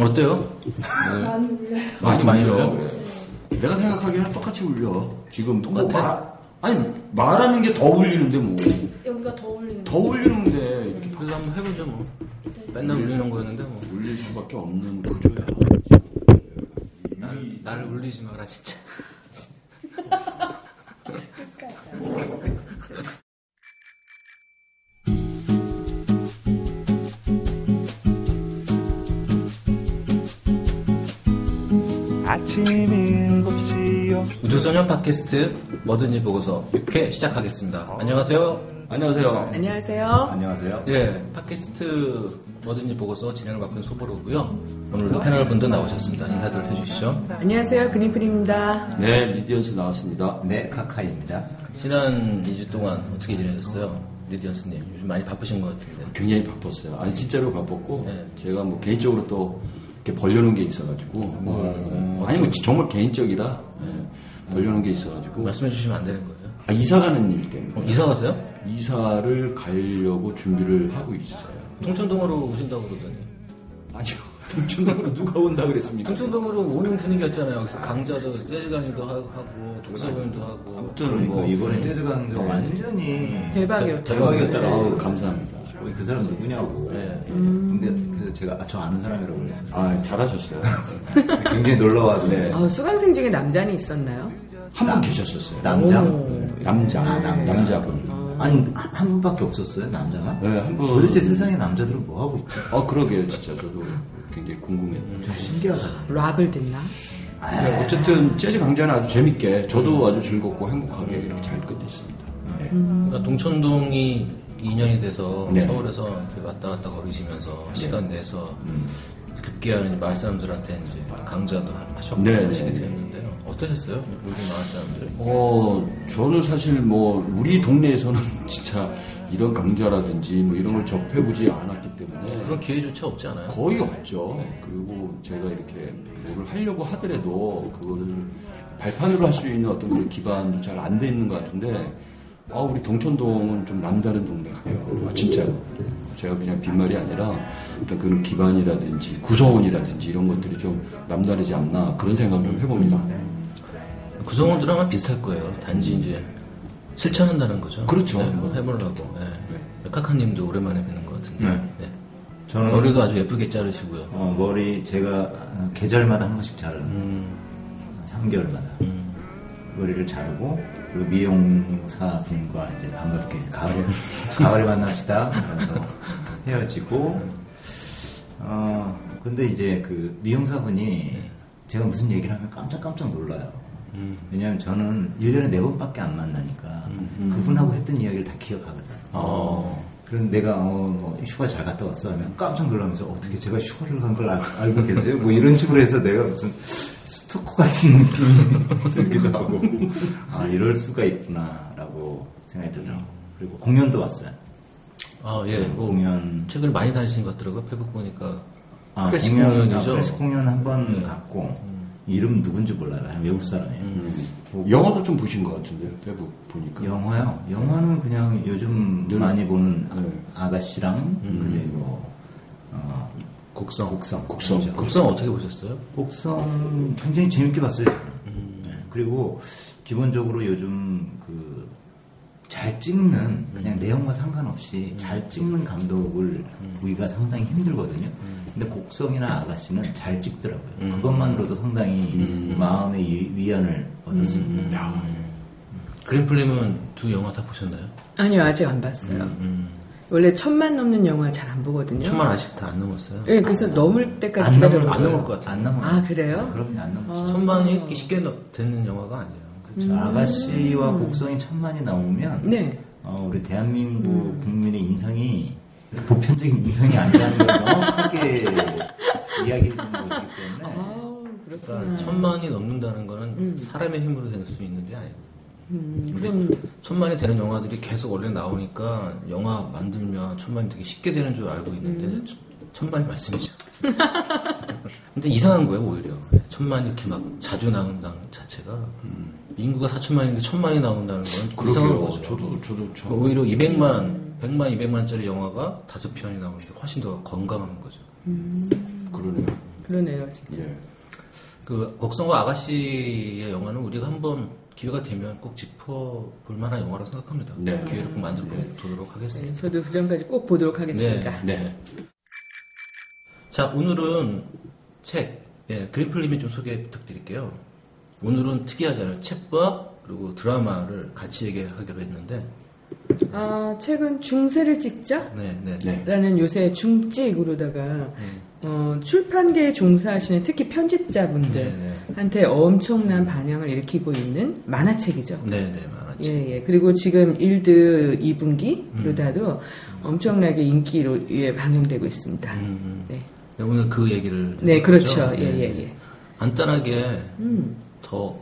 어때요? 많이 울려요. 많이 많이 울려? 그래. 내가 생각하기에는 똑같이 울려. 지금 뭐 똑같아? 말, 아니 말하는 게 더 울리는데 뭐. 여기가 더 울리는 더 울리는데 이렇게 그래서 한번 해보죠 뭐. 맨날 울리는 거였는데 뭐. 울릴 수밖에 없는 구조야. 나, 나를 울리지 마라 진짜. 아침 일곱 시요 우주소년 팟캐스트 뭐든지 보고서 6회 시작하겠습니다. 안녕하세요. 안녕하세요. 안녕하세요. 안녕하세요. 예, 팟캐스트 뭐든지 보고서 진행을 맡은 소보로고요. 오늘도 패널 분들 나오셨습니다. 인사들 해주시죠. 안녕하세요. 그린프림입니다. 네, 리디언스 나왔습니다. 네, 카카입니다. 지난 2주 동안 어떻게 지내셨어요? 리디언스님. 요즘 많이 바쁘신 것 같은데. 굉장히 바빴어요. 아니 진짜로 바빴고 네. 제가 뭐 개인적으로 또 이렇게 벌려놓은 게 있어가지고 뭐, 아니 뭐 정말 개인적이라 예, 벌려놓은 게 있어가지고 말씀해 주시면 안 되는 거예요. 아, 이사 가는 일 때문에 어, 이사 가세요? 이사를 가려고 준비를 하고 있어요. 통천동으로 오신다고 그러더니. 아니요, 동천동으로 누가 온다 그랬습니까? 통천동으로 오는 분위기였잖아요. 그래서 강좌도 재즈 강의도 하고, 하고 독서회도 하고. 아무튼 그러니까 뭐 이번에 재즈 강좌 완전히 대박이었죠. 대박이었더라고요. 아우, 감사합니다. 어, 그 사람 누구냐고. 네. 근데 그래서 제가 아, 저 아는 사람이라고 그랬어요. 아 잘하셨어요. 굉장히 놀라워하고. 네. 어, 수강생 중에 남자는 있었나요? 한 분 계셨었어요. 남자? 오. 남자, 아, 남자. 남자분. 아니 한, 한 분밖에 없었어요 남자가? 네, 한 분. 도대체 세상에 남자들은 뭐 하고 있죠? 어 그러게요, 진짜 저도 굉장히 궁금했죠. 좀 신기하다. 락을 듣나? 네, 어쨌든 재즈 강좌는 아주 재밌게 저도 아주 즐겁고 행복하게 이렇게 잘 끝냈습니다. 네. 그러니까 동천동이 2년이 돼서 네. 서울에서 왔다 갔다 거리시면서 시간 내서 급기야는 마을 사람들한테 이제 강좌도 하셨고 네, 하시게 네. 되었는데요. 어떠셨어요? 요즘 마을 사람들? 어, 저는 사실 뭐 우리 동네에서는 진짜 이런 강좌라든지 뭐 이런 걸 접해보지 않았기 때문에 그런 기회조차 없지 않아요? 거의 없죠. 그리고 제가 이렇게 뭐를 하려고 하더라도 그거를 발판으로 할 수 있는 어떤 그런 기반도 잘 안 돼 있는 것 같은데 아 우리 동천동은 좀 남다른 동네 같아요. 아, 진짜로. 제가 그냥 빈말이 아니라 어떤 그런 기반이라든지 구성원이라든지 이런 것들이 좀 남다르지 않나 그런 생각을 좀 해봅니다. 구성원들은 아마 비슷할 거예요. 단지 이제 실천한다는 거죠. 그렇죠. 네, 뭐 해보려고. 네. 카카님도 오랜만에 뵙는 것 같은데. 네. 네. 저는 머리도 아주 예쁘게 자르시고요. 어, 머리 제가 어, 계절마다 한 번씩 자르는데 음, 3개월마다 음. 머리를 자르고 그리고 미용사 분과 이제 반갑게 가을에 가을에 만납시다 하면서 헤어지고 어 근데 이제 그 미용사 분이 제가 무슨 얘기를 하면 깜짝깜짝 놀라요. 음. 왜냐하면 저는 1년에 4번밖에 안 만나니까 그분하고 했던 이야기를 다 기억하거든. 어. 그런데 내가 어, 뭐 휴가 잘 갔다 왔어 하면 깜짝 놀라면서 어떻게 제가 휴가를 간 걸 알고 계세요? 뭐 이런 식으로 해서 내가 무슨 스토커 같은 느낌이 들기도 하고 아 이럴 수가 있구나라고 생각이 들더라고 그리고 공연도 왔어요 아, 예. 뭐, 공연 최근에 많이 다니신 것 같더라고요. 페북 보니까. 아, 클래식 공연, 공연이죠. 아, 클래식 공연 한번 네. 갔고 이름 누군지 몰라요 외국 사람이에요 보고 영화도 좀 보신 것 같은데요, 페북 보니까. 영화요? 영화는 그냥 요즘 늘- 많이 보는 아- 네. 아가씨랑 그리고 어, 곡성. 곡성 곡성. 곡성 어떻게 보셨어요? 곡성 굉장히 재밌게 봤어요. 저는. 네. 그리고 기본적으로 요즘 그 잘 찍는 그냥 내용과 상관없이 잘 찍는 감독을 보기가 상당히 힘들거든요. 근데 곡성이나 아가씨는 잘 찍더라고요. 그것만으로도 상당히 마음의 위- 위안을 얻었습니다. 그린플림은 두 영화 다 보셨나요? 아니요, 아직 안 봤어요. 원래 천만 넘는 영화 잘 안 보거든요. 천만 아직 다안 넘었어요. 네, 그래서 넘을 때까지 안. 넘을 안 넘을 것 같아요. 안 넘어요. 아, 그래요? 그럼요, 안 넘었죠. 천만이 이렇게 쉽게 넘- 되는 영화가 아니에요. 그렇죠. 아가씨와 곡성이 천만이 나오면 네. 어, 우리 대한민국 국민의 인상이 보편적인 인상이 아니라는 걸 정확하게 이야기해 주는 것이기 때문에 아우, 그렇구나. 그러니까 천만이 넘는다는 거는 사람의 힘으로 될 수 있는 게 아니에요. 음, 그럼 천만이 되는 영화들이 계속 원래 나오니까 영화 만들면 천만이 되게 쉽게 되는 줄 알고 있는데 천- 천만이 말씀이죠. 근데 이상한 거예요 오히려 천만이 이렇게 막 자주 나온다는 자체가 인구가 4천만인데 천만이 나온다는 건 이상한 그러게요. 거죠. 저도, 저도 참. 오히려 200만, 100만, 200만짜리 영화가 다섯 편이 나오는데 훨씬 더 건강한 거죠. 그러네요. 그러네요, 진짜. 예. 그 곡성과 아가씨의 영화는 우리가 한번 기회가 되면 꼭 짚어볼 만한 영화라고 생각합니다. 네. 기회를 꼭 만들어 보도록 네, 하겠습니다. 저도 그 전까지 꼭 보도록 하겠습니다. 네. 자, 오늘은 책, 예, 그린플림이 좀 소개 부탁드릴게요. 오늘은 특이하잖아요. 책과 그리고 드라마를 같이 얘기하기로 했는데, 아, 책은 중세를 찍자? 네, 네. 네. 라는 요새 중찍으로다가 어, 출판계에 종사하시는 특히 네, 편집자분들한테 엄청난 반향을 일으키고 있는 만화책이죠. 네, 네, 많았죠. 예, 예. 그리고 지금 1드 2분기 로다도 엄청나게 인기로 예, 방영되고 있습니다. 음, 네. 네, 오늘 그 얘기를. 네, 그렇죠. 예, 네, 예, 네. 예. 간단하게 음. 더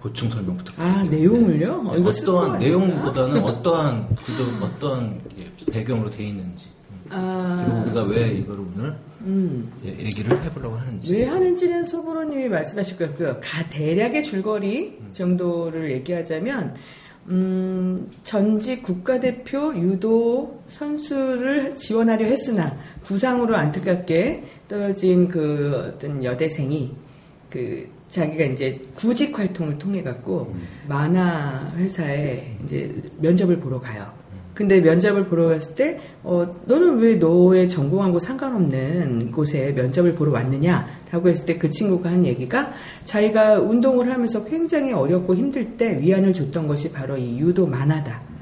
보충 설명 부탁드립니다. 아, 내용을요? 어, 스포 어떠한? 내용보다는 어떠한 어떠한 예, 배경으로 돼 있는지 그리고 아, 우리가 왜 이걸 오늘 음. 예, 얘기를 해보려고 하는지. 왜 하는지는 소보로님이 말씀하실 거고요. 가 대략의 줄거리 정도를 얘기하자면 음, 전직 국가대표 유도 선수를 지원하려 했으나 부상으로 안타깝게 떨어진 그 어떤 여대생이 그 자기가 이제 구직 활동을 통해 갖고 만화 회사에 이제 면접을 보러 가요. 근데 면접을 보러 갔을 때, 어, 너는 왜 너의 전공한 거 상관없는 곳에 면접을 보러 왔느냐? 라고 했을 때 그 친구가 한 얘기가 자기가 운동을 하면서 굉장히 어렵고 힘들 때 위안을 줬던 것이 바로 이 유도 만화다.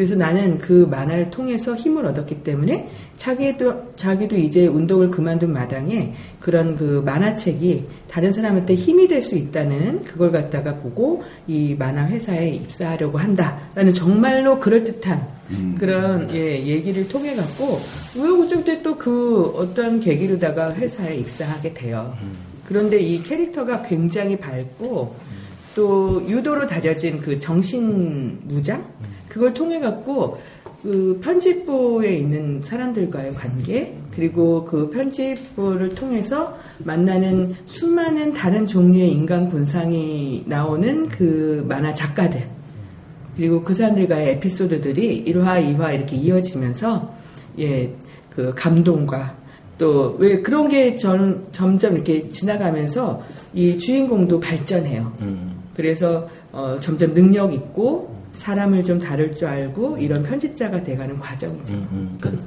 그래서 나는 그 만화를 통해서 힘을 얻었기 때문에 자기도, 자기도 이제 운동을 그만둔 마당에 그런 그 만화책이 다른 사람한테 힘이 될 수 있다는 그걸 갖다가 보고 이 만화 회사에 입사하려고 한다라는 정말로 그럴듯한 음. 그런 예, 얘기를 통해 갖고 우여곡절 때또그 어떤 계기로다가 회사에 입사하게 돼요. 그런데 이 캐릭터가 굉장히 밝고 또 유도로 다져진 그 정신 무장 그걸 통해 갖고 그 편집부에 있는 사람들과의 관계 그리고 그 편집부를 통해서 만나는 수많은 다른 종류의 인간 군상이 나오는 그 만화 작가들 그리고 그 사람들과의 에피소드들이 1화, 2화 이렇게 이어지면서 예, 그 감동과 또 왜 그런 게 전, 점점 이렇게 지나가면서 이 주인공도 발전해요. 음, 그래서 어, 점점 능력 있고 사람을 좀 다룰 줄 알고 이런 편집자가 돼가는 과정이죠. 음, 음. 그러니까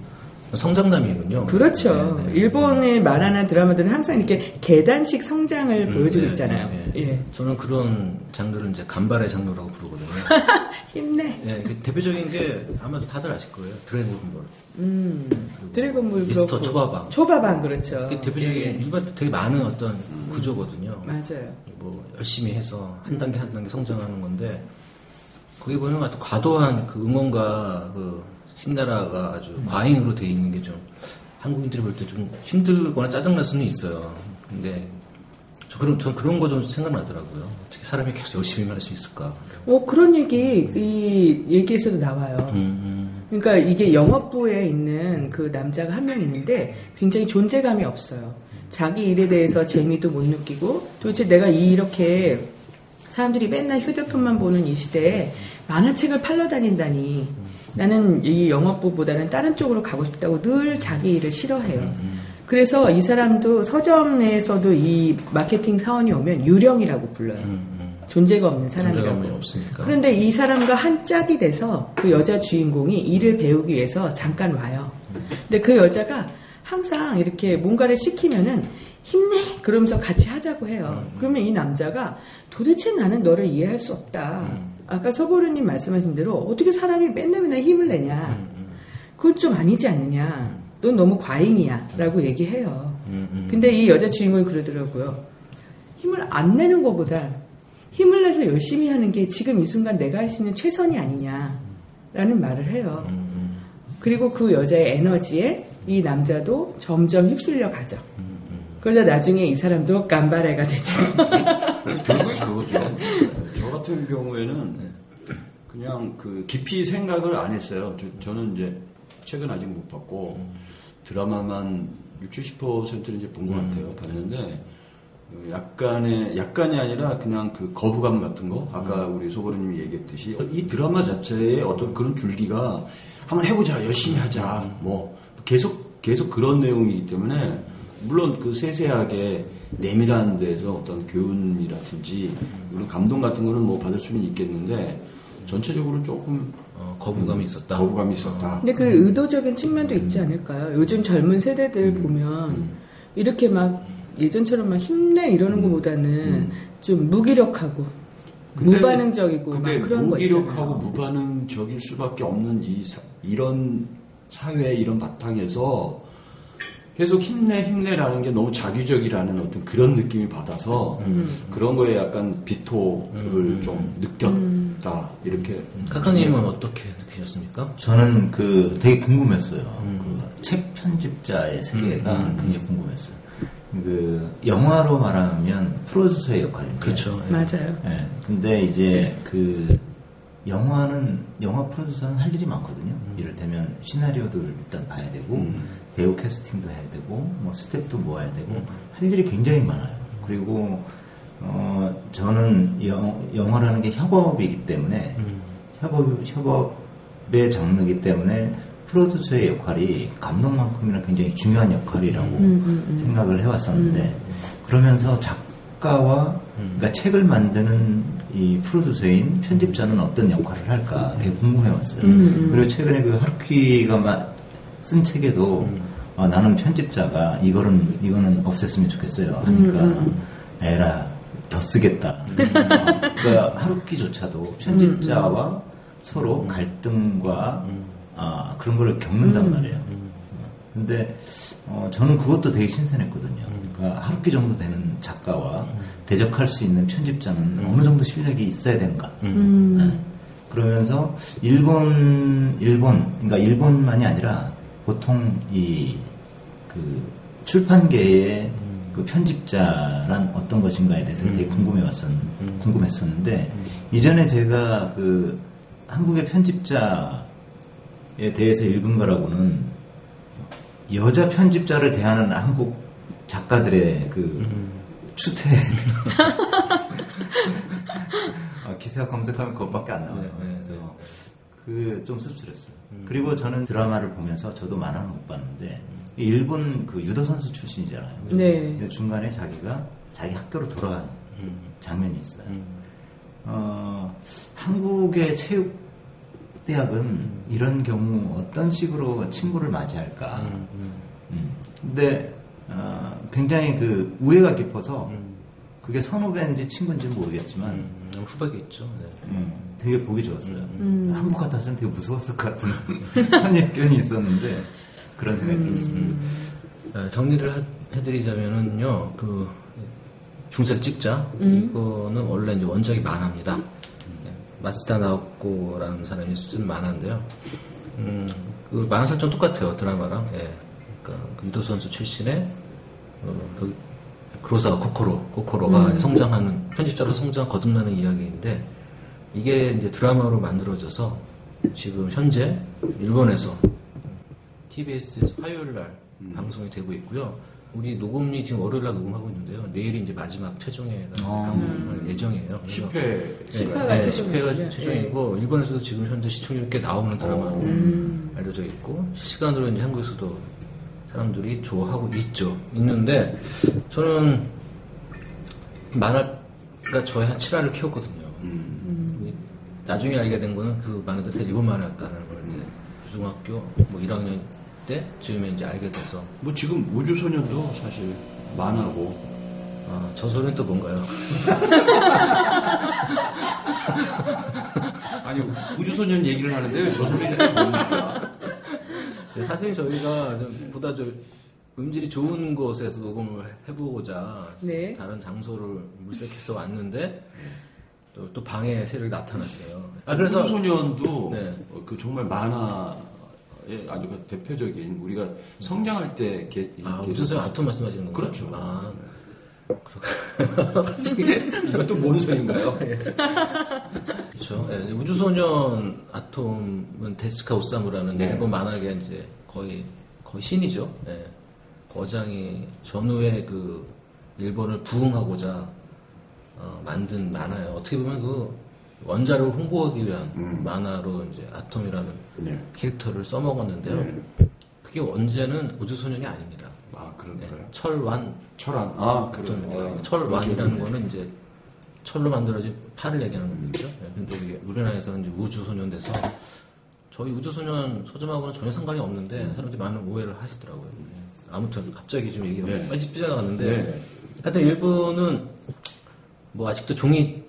성장담이군요. 그렇죠. 네, 네. 일본의 만화나 드라마들은 항상 이렇게 계단식 성장을 음, 보여주고 네, 있잖아요. 네, 네. 예. 저는 그런 장르를 이제 간발의 장르라고 부르거든요. 힘내. 예, 이게 대표적인 게 아마도 다들 아실 거예요. 드래곤볼. 음. 드래곤볼 미스터 그렇고. 초밥왕. 초밥왕 그렇죠. 대표적인 예, 예. 일반 되게 많은 어떤 구조거든요. 맞아요. 뭐 열심히 해서 한 단계 한 단계 성장하는 건데 거기 보면 아주 과도한 그 응원과 그 심나라가 아주 과잉으로 돼 있는 게 좀 한국인들이 볼 때 좀 힘들거나 짜증날 수는 있어요. 근데 저 그런 전 그런 거 좀 생각나더라고요. 어떻게 사람이 계속 열심히 할 수 있을까? 어, 그런 얘기, 이 얘기에서도 나와요. 음, 그러니까 이게 영업부에 있는 그 남자가 한 명 있는데 굉장히 존재감이 없어요. 자기 일에 대해서 재미도 못 느끼고 도대체 내가 이렇게 사람들이 맨날 휴대폰만 보는 이 시대에 만화책을 팔러 다닌다니 나는 이 영업부보다는 다른 쪽으로 가고 싶다고 늘 자기 일을 싫어해요. 그래서 이 사람도 서점에서도 이 마케팅 사원이 오면 유령이라고 불러요. 음, 음. 존재가 없는 사람이라고. 없으니까. 그런데 이 사람과 한 짝이 돼서 그 여자 주인공이 일을 배우기 위해서 잠깐 와요. 근데 그 여자가 항상 이렇게 뭔가를 시키면은 힘내! 그러면서 같이 하자고 해요. 그러면 이 남자가 도대체 나는 너를 이해할 수 없다. 아까 서보르님 말씀하신 대로 어떻게 사람이 맨날 맨날 힘을 내냐. 그건 좀 아니지 않느냐. 넌 너무 과잉이야. 라고 얘기해요. 음, 음. 근데 이 여자 주인공이 그러더라고요. 힘을 안 내는 것보다 힘을 내서 열심히 하는 게 지금 이 순간 내가 할 수 있는 최선이 아니냐라는 말을 해요. 음, 그리고 그 여자의 에너지에 이 남자도 점점 휩쓸려 가죠. 그러다 나중에 이 사람도 깜바레가 되죠. 결국에 그거죠. 저 같은 경우에는 그냥 그 깊이 생각을 안 했어요. 저, 는 이제 책은 아직 못 봤고 드라마만 60, 70%는 이제 본 것 같아요. 봤는데 어, 약간의 약간이 아니라 그냥 그 거부감 같은 거 아까 우리 소보르님이 얘기했듯이 이 드라마 자체의 어떤 그런 줄기가 한번 해보자 열심히 하자 뭐 계속 계속 그런 내용이기 때문에 물론 그 세세하게 내밀한 데서 어떤 교훈이라든지 이런 감동 같은 거는 뭐 받을 수는 있겠는데 전체적으로 조금 어, 거부감이 있었다. 거부감이 있었다. 근데 그 의도적인 측면도 있지 않을까요? 요즘 젊은 세대들 보면 이렇게 막 예전처럼 막 힘내 이러는 것보다는 좀 무기력하고 근데 무반응적이고 막 그게 그런 거 무기력하고. 무반응적일 수밖에 없는 이 사- 이런 사회 이런 바탕에서 계속 힘내 힘내라는 게 너무 자기적이라는 어떤 그런 느낌이 받아서 음. 그런 거에 약간 비토를 좀 느꼈다 이렇게 음. 카카님은 어떻게 느끼셨습니까? 저는 그 되게 궁금했어요. 그 책 편집자의 세계가 굉장히 궁금했어요. 그 영화로 말하면 프로듀서의 역할인데. 그렇죠. 예. 맞아요. 예. 근데 이제 그 영화는 영화 프로듀서는 할 일이 많거든요. 이를테면 시나리오도 일단 봐야 되고 배우 캐스팅도 해야 되고 뭐 스텝도 모아야 되고 할 일이 굉장히 많아요. 그리고 어 저는 영, 영화라는 게 협업이기 때문에 협업 협업의 장르이기 때문에 프로듀서의 역할이 감독만큼이나 굉장히 중요한 역할이라고 생각을 해왔었는데 그러면서 작가와 그러니까 책을 만드는 이 프로듀서인 편집자는 어떤 역할을 할까 되게 궁금해왔어요. 그리고 최근에 그 하루키가 마- 쓴 책에도 어, 나는 편집자가 이거는 이거는 없앴으면 좋겠어요 하니까 에라 더 쓰겠다. 어, 그러니까 하루키조차도 편집자와 서로 갈등과 아, 그런 걸 겪는단 말이에요. 근데 어, 저는 그것도 되게 신선했거든요. 그러니까 하루키 정도 되는 작가와 대적할 수 있는 편집자는 어느 정도 실력이 있어야 되는가. 네. 그러면서 일본 일본 그러니까 일본만이 아니라 보통 이 그 출판계의 그 편집자란 어떤 것인가에 대해서 되게 궁금해 왔었 궁금했었는데 이전에 제가 그 한국의 편집자에 대해서 읽은 거라고는 여자 편집자를 대하는 한국 작가들의 그 추태. 아, 기사 검색하면 그것밖에 안 나와요. 네, 네, 그래서 그좀 씁쓸했어요. 그리고 저는 드라마를 보면서 저도 만화는 못 봤는데 일본 그 유도 선수 출신이잖아요. 네. 중간에 자기가 자기 학교로 돌아간 장면이 있어요. 어, 한국의 체육 대학은 이런 경우 어떤 식으로 친구를 맞이할까? 음. 근데 어, 굉장히 그 우애가 깊어서 그게 선후배인지 친구인지는 모르겠지만 음, 후배겠죠. 네. 음, 되게 보기 좋았어요. 한국 같았으면 되게 무서웠을 것 같은 선입견이 있었는데 그런 생각이 들었습니다. 어, 정리를 하- 해드리자면은요, 그 중세 찍자 이거는 원래 이제 원작이 만화입니다. 네, 마스다 나오코라는 사람이 쓴 만화인데요. 음, 그 만화 설정 똑같아요 드라마랑. 예. 그러니까 그 유도 선수 출신의 어, 그 그로사 코코로 코코로가 성장하는 편집자로 성장 거듭나는 이야기인데 이게 이제 드라마로 만들어져서 지금 현재 일본에서 TBS 화요일 날 방송이 되고 있고요. 우리 녹음이 지금 월요일 날 녹음하고 있는데요. 내일이 이제 마지막 최종회 방송할 예정이에요. 그래서 10회 네, 십회가 네, 최종이군요. 10회가 최종이고 일본에서도 지금 현재 시청률이 꽤 나오는 드라마로 알려져 있고 실시간으로 이제 한국에서도 사람들이 좋아하고 있죠. 있는데 저는 만화가 저의 한 7화를 키웠거든요. 이- 나중에 알게 된 거는 그 만화들이 다 일본 만화였다는 걸 이제 중학교 뭐 1학년 때 즈음에 이제 알게 돼서 뭐 지금 우주소년도 사실 만하고 아, 저 소리는 또 뭔가요? 아니 우주소년 얘기를 하는데 왜저 소리가 뭡니까? 네, 사실 저희가 좀 보다 좀 음질이 좋은 곳에서 녹음을 해보고자 네. 다른 장소를 물색해서 왔는데 또, 또 방해 세력이 나타났어요. 아 그래서 우주소년도 네. 어, 그 정말 만화 의 아주 그 대표적인 우리가 성장할 때 게, 아 게- 우주선 아톰 말씀하시는 건가요? 그렇죠. 아, 갑자기 이것도 뭔 소리인가요? 그렇죠. 예, 우주소년 아톰은 데스카 오사무라는 네. 일본 만화계 이제 거의 거의 신이죠. 예. 거장이 전후에 그 일본을 부흥하고자 어, 만든 만화예요. 어떻게 보면 그 원자를 홍보하기 위한 음. 만화로 이제 아톰이라는 네. 캐릭터를 써먹었는데요. 네. 그게 원제는 우주소년이 아닙니다. 그런가요? 네, 철완 철안. 아, 어, 철완이라는. 거는 이제 철로 만들어진 팔을 얘기하는 겁니다. 네, 근데 이게 우리나라에서는 이제 우주소년 돼서 저희 우주소년 소점하고는 전혀 상관이 없는데 사람들이 많은 오해를 하시더라고요. 네. 아무튼 갑자기 좀 얘기가 네. 빨리 삐져나갔는데 네. 하여튼 일본은 뭐 아직도 종이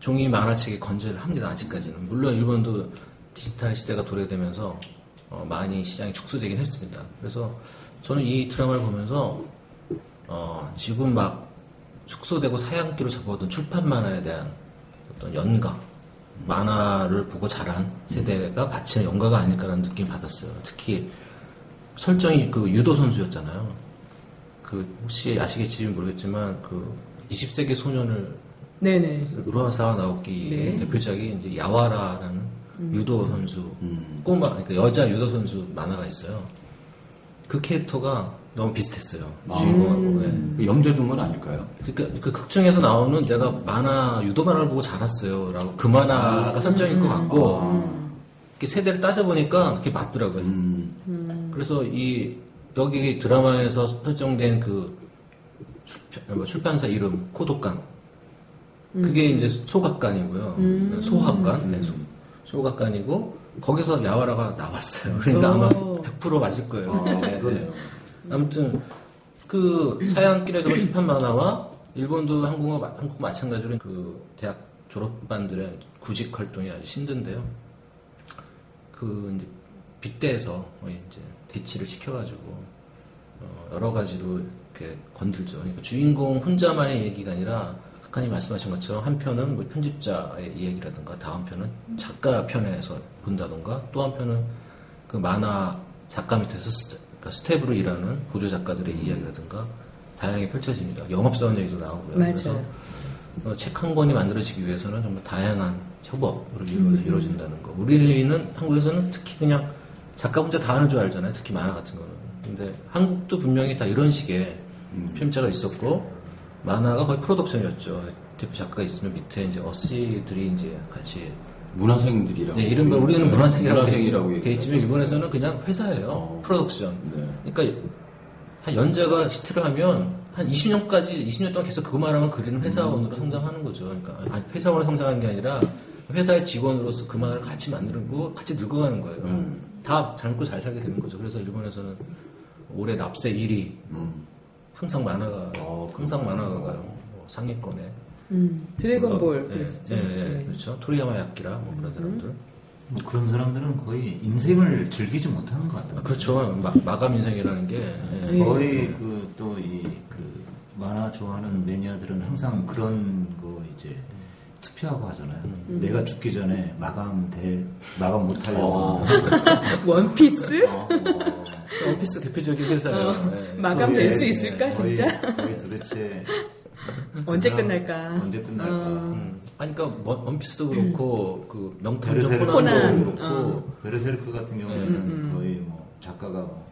종이 만화책에 건재를 합니다. 아직까지는 물론 일본도 디지털 시대가 도래되면서 어, 많이 시장이 축소되긴 했습니다. 그래서 저는 이 드라마를 보면서 어, 지금 막 축소되고 사양기로 접어든 출판 만화에 대한 어떤 연가, 만화를 보고 자란 세대가 바치는 연가가 아닐까라는 느낌 받았어요. 특히 설정이 그 유도 선수였잖아요. 그 혹시 아시겠지 모르겠지만 그 20세기 소년을 네네. 우라사와 나오키 네. 대표작이 이제 야와라라는 유도 선수 음. 꼬마 그러니까 여자 유도 선수 만화가 있어요. 그 캐릭터가 너무 비슷했어요. 아. 주인공하고. 예. 그 염두에 둔건 아닐까요? 그러니까 그 극 중에서 나오는 내가 만화 유도 만화를 보고 자랐어요 라고 그 만화가 설정인 것 같고 이렇게 세대를 따져 보니까 그게 맞더라고요. 음. 그래서 이 여기 드라마에서 설정된 그 출판, 뭐 출판사 이름 코독간 그게 이제 소각관이고요. 소학관, 네, 소, 소각관이고 거기서 야와라가 나왔어요. 그러니까 아마 오. 100% 맞을 거예요. 아, 네, 네. 아무튼 그 사양길에서 출판 만화와 일본도 한국어 마- 한국 마찬가지로 그 대학 졸업반들의 구직 활동이 아주 힘든데요. 그 이제 빗대에서 거의 이제 대치를 시켜가지고 어, 여러 가지로 이렇게 건들죠. 그러니까 주인공 혼자만의 얘기가 아니라 각하님 말씀하신 것처럼 한 편은 뭐 편집자의 이야기라든가 다음 편은 작가 편에서 본다던가 또 한 편은 그 만화 작가 밑에서 스텝, 그러니까 스텝으로 일하는 보조 작가들의 이야기라든가 다양하게 펼쳐집니다. 영업사원 얘기도 나오고요. 맞아요. 그래서 어, 책 한 권이 만들어지기 위해서는 정말 다양한 협업으로 이루어져, 이루어진다는 거. 우리는 한국에서는 특히 그냥 작가 혼자 다 하는 줄 알잖아요. 특히 만화 같은 거는. 근데 한국도 분명히 다 이런 식의 편집자가 있었고 만화가 거의 프로덕션이었죠. 대표 작가가 있으면 밑에 이제 어시들이 이제 같이 문하생들이라고. 네, 이른바 우리는 문하생이라고 문하생이라고 돼 있지만 일본에서는 그냥 회사예요. 어. 프로덕션. 네. 그러니까 한 연재가 히트를 하면 한 20년까지 20년 동안 계속 그것만 하면 그리는 회사원으로 성장하는 거죠. 그러니까 회사원으로 성장하는 게 아니라 회사의 직원으로서 그 만화를 같이 만들고 같이 늙어가는 거예요. 음. 다잘 먹고 잘 살게 되는 거죠. 그래서 일본에서는 올해 납세 1위 음. 항상 만화가 어, 항상 만화가 가요. 뭐 상위권에. 음, 드래곤볼 네, 그랬었죠. 네, 네, 네. 그렇죠. 토리야마 야키라 뭐 그런 사람들. 뭐 그런 사람들은 거의 인생을 즐기지 못하는 것 같아요. 아, 그렇죠. 마, 마감 인생이라는 게 예. 네. 거의 그 또이그 만화 좋아하는 매니아들은 항상 그런 거 이제 투표하고 하잖아요. 음. 내가 죽기 전에 마감 대 마감 못 하려고. 어. 원피스 어, 어. 원피스 대표적인 회사예요. 예. 마감 거의, 될수 있을까 거의, 진짜? 거의 도대체 언제 끝날까? 언제 끝날까? 어. 음. 아니, 그러니까 원- 원피스도 그렇고 그 명탐정. 코난도 코난. 그렇고 베르세르크 같은 경우에는 음, 음. 거의 뭐 작가가 뭐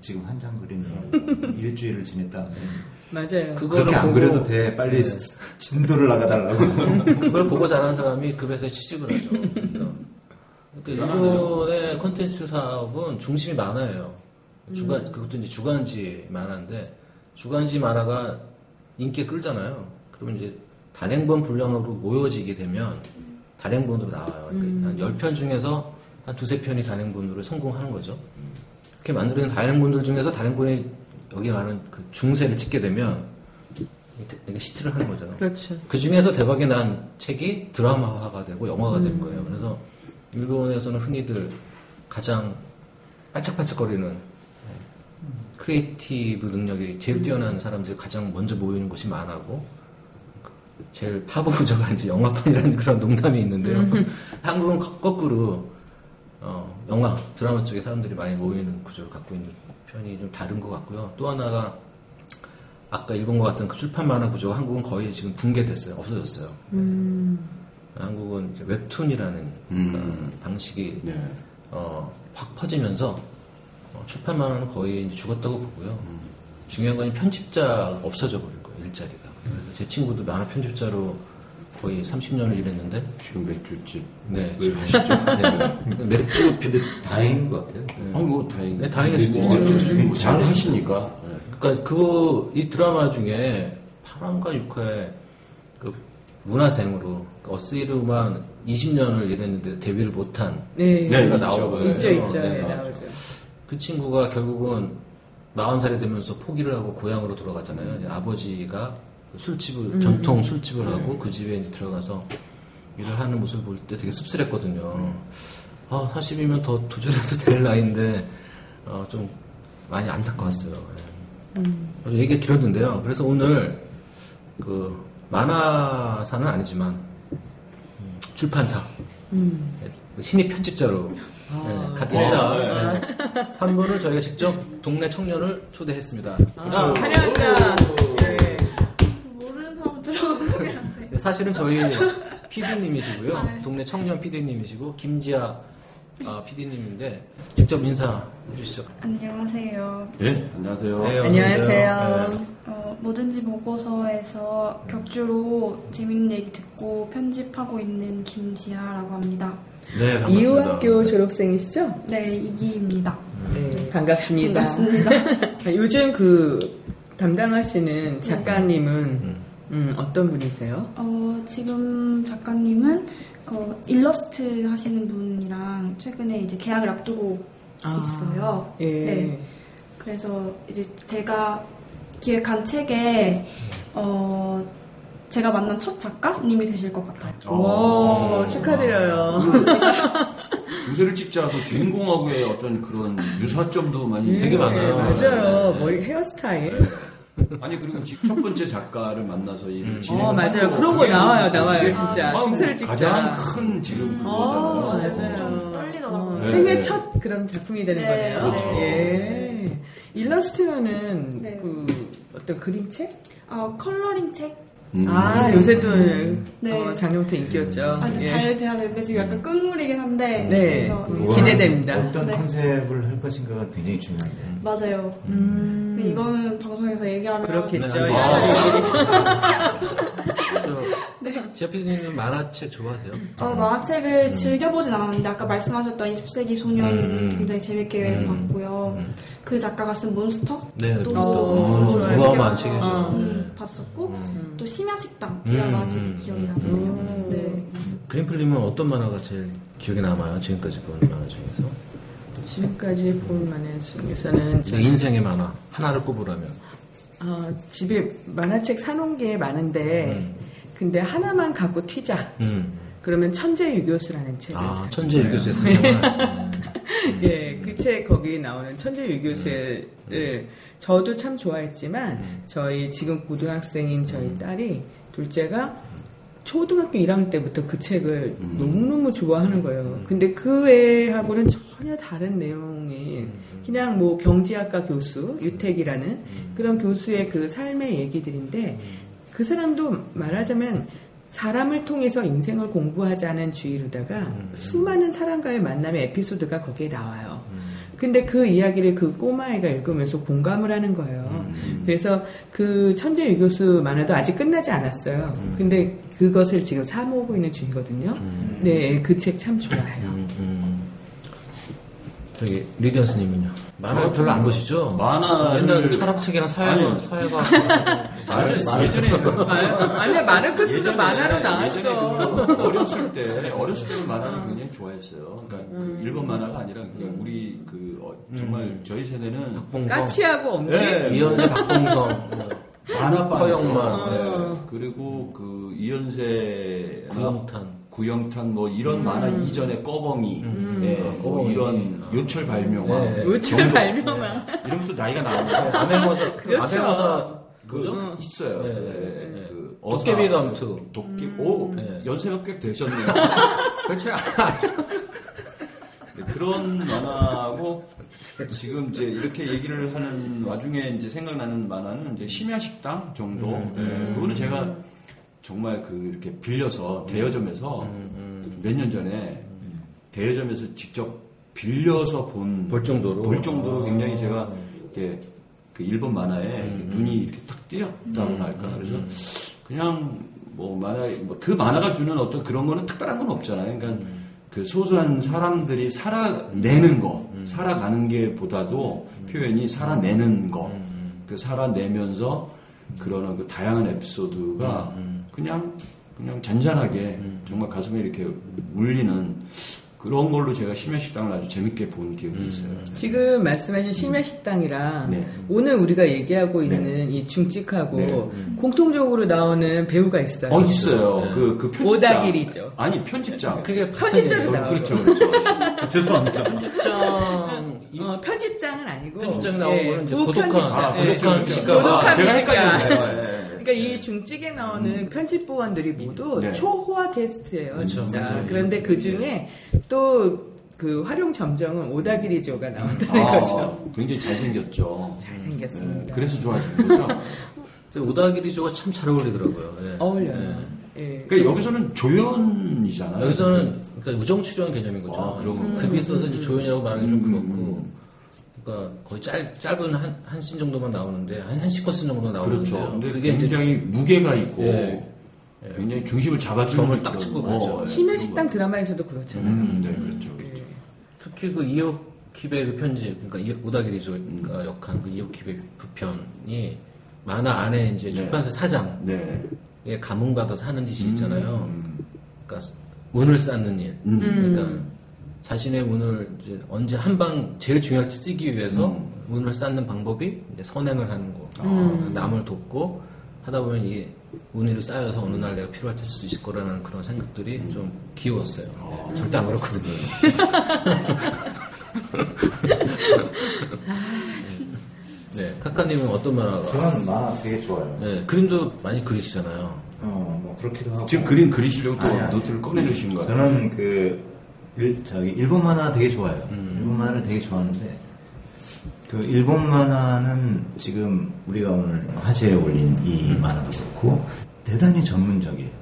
지금 한 장 그리느라고 일주일을 지냈다. 맞아요. 그렇게 안 보고- 그래도 돼. 빨리 네. 진도를 나가달라고. 그걸 보고 자란 사람이 그 회사에 취직을 하죠. 그러니까, 일본의 콘텐츠 사업은 중심이 만화예요. 주간 그것도 이제 주간지 만화인데 주간지 만화가 인기 끌잖아요. 그러면 이제 단행본 분량으로 모여지게 되면 단행본으로 나와요. 그러니까 한 10편 중에서 한 두세 편이 단행본으로 성공하는 거죠. 그렇게 만들어낸 단행본들 중에서 단행본이 여기 많은 그 중쇄를 찍게 되면 이게 히트를 하는 거잖아요. 그렇죠. 그 중에서 대박이 난 책이 드라마화가 되고 영화가 된 거예요. 그래서 일본에서는 흔히들 가장 반짝반짝거리는 creative 능력이 제일 뛰어난 사람들이 가장 먼저 모이는 곳이 만화고 제일 부저가 이제 영화판이라는 그런 농담이 있는데요. 한국은 거- 거꾸로 어, 영화 드라마 쪽에 사람들이 많이 모이는 구조를 갖고 있는 편이 좀 다른 것 같고요. 또 하나가 아까 일본과 같은 그 출판 만화 구조가 한국은 거의 지금 붕괴됐어요. 없어졌어요. 한국은 이제 웹툰이라는 음. 어, 방식이 네. 어, 확 퍼지면서 어, 출판 만화는 거의 이제 죽었다고 보고요. 중요한 건 편집자가 없어져 버린 거예요. 일자리가. 그래서 제 친구도 만화 편집자로 거의 30년을 일했는데 지금 맥주집. 네, 왜 지금- 하시죠? 네. 맥주 근데 다행인 것 같아요. 아니 뭐 다행. 네, 다행일 수도 뭐 있죠. 어쨌든 뭐잘 하시니까. 네. 그러니까 그이 드라마 중에 8화인가 6화에 그 문화생으로 그 어스이르만 20년을 일했는데 데뷔를 못한 네. 스토리가 네, 나오고요. 있죠, 있죠. 네. 나오죠. 그 친구가 결국은 40살이 되면서 포기를 하고 고향으로 돌아가잖아요. 이제 아버지가 술집을, 음. 전통 술집을 하고 그 집에 이제 들어가서 일을 하는 모습을 볼 때 되게 씁쓸했거든요. 아, 40이면 더 도전해서 될 나이인데, 어, 좀 많이 안타까웠어요. 예. 그래서 얘기가 길었는데요. 그래서 오늘 그 만화사는 아니지만 음, 출판사 예, 그 신입 편집자로 예, 갓 입사 예, 한 분을 저희가 직접 동네 청년을 초대했습니다. 아, 환영합니다. 예. 모르는 사람 들어오는 거야. 네, 사실은 저희 PD님이시고요. 동네 청년 PD님이시고 김지아 아, PD님인데 직접 인사해 주시죠. 안녕하세요. 예, 안녕하세요. 네, 안녕하세요. 오세요. 네. 어, 뭐든지 보고서에서 격주로 재밌는 얘기 듣고 편집하고 있는 김지아라고 합니다. 네, 반갑습니다. 이후학교 졸업생이시죠? 네, 이기입니다. 네, 반갑습니다. 반갑습니다. 요즘 그 담당하시는 작가님은 음, 어떤 분이세요? 어, 지금 작가님은 그 일러스트 하시는 분이랑 최근에 이제 계약을 앞두고 있어요. 예. 네. 그래서 이제 제가 기획한 책에 어 제가 만난 첫 작가님이 되실 것 같아요. 와, 축하드려요. 중세를 찍자도 주인공하고의 어떤 그런 유사점도 많이 되게 많아요. 맞아요. 머리 헤어스타일. 아니 그리고 지- 첫 번째 작가를 만나서 일을 진행. 어, 맞아요. 그런 거 나와요, 나와요, 진짜. 중세를 찍자. 가장 큰 지금 어, 그거잖아요. 좀 맞아요. 떨리더라고요. 네. 생애 첫 그런 작품이 되는 네, 거네요. 그렇죠. 예. 일러스트면은 네. 그 어떤 그림책? 어, 컬러링 책? 음. 아, 요새도 네. 어, 작년부터 인기였죠. 아, 예. 잘 돼야 되는데 지금 약간 끝물이긴 한데. 네. 그래서 음, 기대됩니다. 어떤 네. 컨셉을 할 것인가가 굉장히 중요한데. 맞아요. 음, 근데 이거는 방송에서 얘기하면 그렇겠죠. 네, 아, 저 지아 PD님은 만화책 좋아하세요? 어, 만화책을 즐겨보진 않았는데 아까 말씀하셨던 20세기 소년 음, 음. 굉장히 재밌게 음. 봤고요. 음. 그 작가가 쓴 몬스터? 네, 또 몬스터. 어. 어마어마한 책이죠. 어. 음, 봤었고 음. 또 심야식당이라는 음, 만화책이 음, 기억이 음. 나네요. 음. 네. 그린플님은 어떤 만화가 제일 기억에 남아요? 지금까지 본 만화 중에서? 지금까지 볼 만한 중에서는 내 인생의 만화 하나를 꼽으라면 아, 집에 만화책 사놓은 게 많은데 음. 근데 하나만 갖고 튀자. 음. 그러면 천재 유교수라는 책을 아 천재 유교수의 사생활 예, 그 책 거기 나오는 천재 유교수를 저도 참 좋아했지만 음. 저희 지금 고등학생인 저희 딸이 둘째가 초등학교 1학년 때부터 그 책을 음. 너무너무 좋아하는 거예요. 음. 근데 그 외하고는 전혀 다른 내용이 음. 그냥 뭐 경제학과 교수 유택이라는 그런 교수의 그 삶의 얘기들인데 그 사람도 말하자면 사람을 통해서 인생을 공부하자는 주의로다가 수많은 사람과의 만남의 에피소드가 거기에 나와요. 근데 그 이야기를 그 꼬마애가 읽으면서 공감을 하는 거예요. 그래서 그 천재 유교수 만화도 아직 끝나지 않았어요. 근데 그것을 지금 사모으고 있는 중이거든요. 네, 그 책 참 좋아해요. 음, 음. 저기 리디언스님은요? 만화 저- 별로 안 보시죠? 만화를- 옛날 철학책이랑 사회 아니요. 사회가 예전에 예전에 아니야, 마르크스도 예전에- 만화로 예전에 나왔어. 그 어렸을 때 어렸을 때는 만화를 굉장히 좋아했어요. 그러니까 그 일본 만화가 아니라 그냥 우리 그 어, 정말 저희 세대는 박봉성, 까치하고 엄지? 네. 이현세, 박봉성, 만화방에서 허영만, 네. 그리고 그 이현세 구영탄. 구영탄 뭐 이런 만화 이전에 꺼벙이, 예, 뭐. 이런 요철 발명왕, 네. 요철 정도. 발명왕. 네. 이러면 또 나이가 나는데 아메모사, 그 그렇죠. 아메모사 그 뭐죠? 있어요. 네, 네, 네. 그 도깨비 감투. 도깨 오 네. 연세가 꽤 되셨네요. 그렇지 네, 그런 만화고 지금 이제 이렇게 얘기를 하는 와중에 이제 생각나는 만화는 이제 심야 식당 정도. 네, 그거는 제가 정말 그 이렇게 빌려서 대여점에서 몇 년 전에 대여점에서 직접 빌려서 본 볼 정도로? 볼 정도로 아. 굉장히 제가 이렇게 그 일본 만화에 이렇게 눈이 이렇게 탁 띄었다고나 할까. 그래서 그냥 뭐 만화 뭐 그 만화가 주는 어떤 그런 거는 특별한 건 없잖아요. 그러니까 그 소소한 사람들이 살아내는 거, 살아가는 게 보다도 표현이 살아내는 거. 그 살아내면서 그러는 그 다양한 에피소드가 그냥 그냥 잔잔하게 정말 가슴에 이렇게 울리는 그런 걸로 제가 심야식당을 아주 재밌게 본 기억이 있어요. 지금 말씀하신 심야식당이랑 네. 오늘 우리가 얘기하고 네. 있는 이 중찍하고 네. 공통적으로 나오는 배우가 있어요. 어 있어요. 네. 그, 그 편집장. 오다길이죠. 아니 편집장. 그게 편집자도 어, 나오고. 그렇죠, 그렇죠. 죄송합니다. 편집장 이 어, 편집장은 아니고 편집장 나오고는 이제 고독한. 아, 예. 고독한 피식가. 고독한 아, 제가. 헷갈렸네요. 예. 그러니까 이 중찍에 나오는 편집부원들이 모두 네. 초호화 게스트예요, 그렇죠. 진짜. 맞아요. 그런데 그 중에 또 그 활용 점정은 오다기리조가 나온다는 아, 거죠. 굉장히 잘생겼죠. 잘생겼습니다. 네, 그래서 좋아하시는 거죠. 오다기리조가 참 잘 어울리더라고요. 예. 어울려요. 예. 그러니까 여기서는 조연이잖아요. 여기서는 그러니까 우정 출연 개념인 거죠. 아, 그런 음. 급이 있어서 이제 조연이라고 말하기 좀 음, 그렇고, 그러니까 거의 짧, 짧은 한, 한 씬 정도만 나오는데, 한, 한 시커스 정도만 나오는데, 그렇죠. 근데 그게 이제 굉장히 무게가 있고 예. 굉장히 중심을 잡아주는 점을 딱 찍고 어, 가죠. 예, 심야식당 드라마에서도 거. 그렇잖아요. 음, 네, 그렇죠. 예. 특히 그 이옥킵의 그 편집, 그러니까 이- 오다기리조가 역한 그 이옥킵의 부편이 만화 안에 이제 네. 출판사 사장의 네. 가문 받아서 하는 짓이 있잖아요. 음, 그러니까 운을 쌓는 일. 음. 그러니까 자신의 운을 이제 언제 한 방 제일 중요할 때 쓰기 위해서 음. 운을 쌓는 방법이 이제 선행을 하는 거. 음. 남을 돕고 하다 보면 이게 운이 쌓여서 어느 날 내가 필요할 때쓸수 있을 거라는 그런 생각들이 음. 좀 귀여웠어요. 네, 절대 안 그렇거든요. 네, 카카님은 어떤 만화가? 저는 만화 되게 좋아요. 네, 그림도 많이 그리시잖아요. 어, 뭐 그렇기도 하고. 지금 그림 그리시려고 또 아니, 아니. 노트를 꺼내주신 거 같아요. 저는 그 일, 저기 일본 만화 되게 좋아해요. 음. 일본 만화를 되게 좋아하는데 그 일본 만화는 지금 우리가 오늘 화제에 올린 이 만화도 그렇고 대단히 전문적이에요.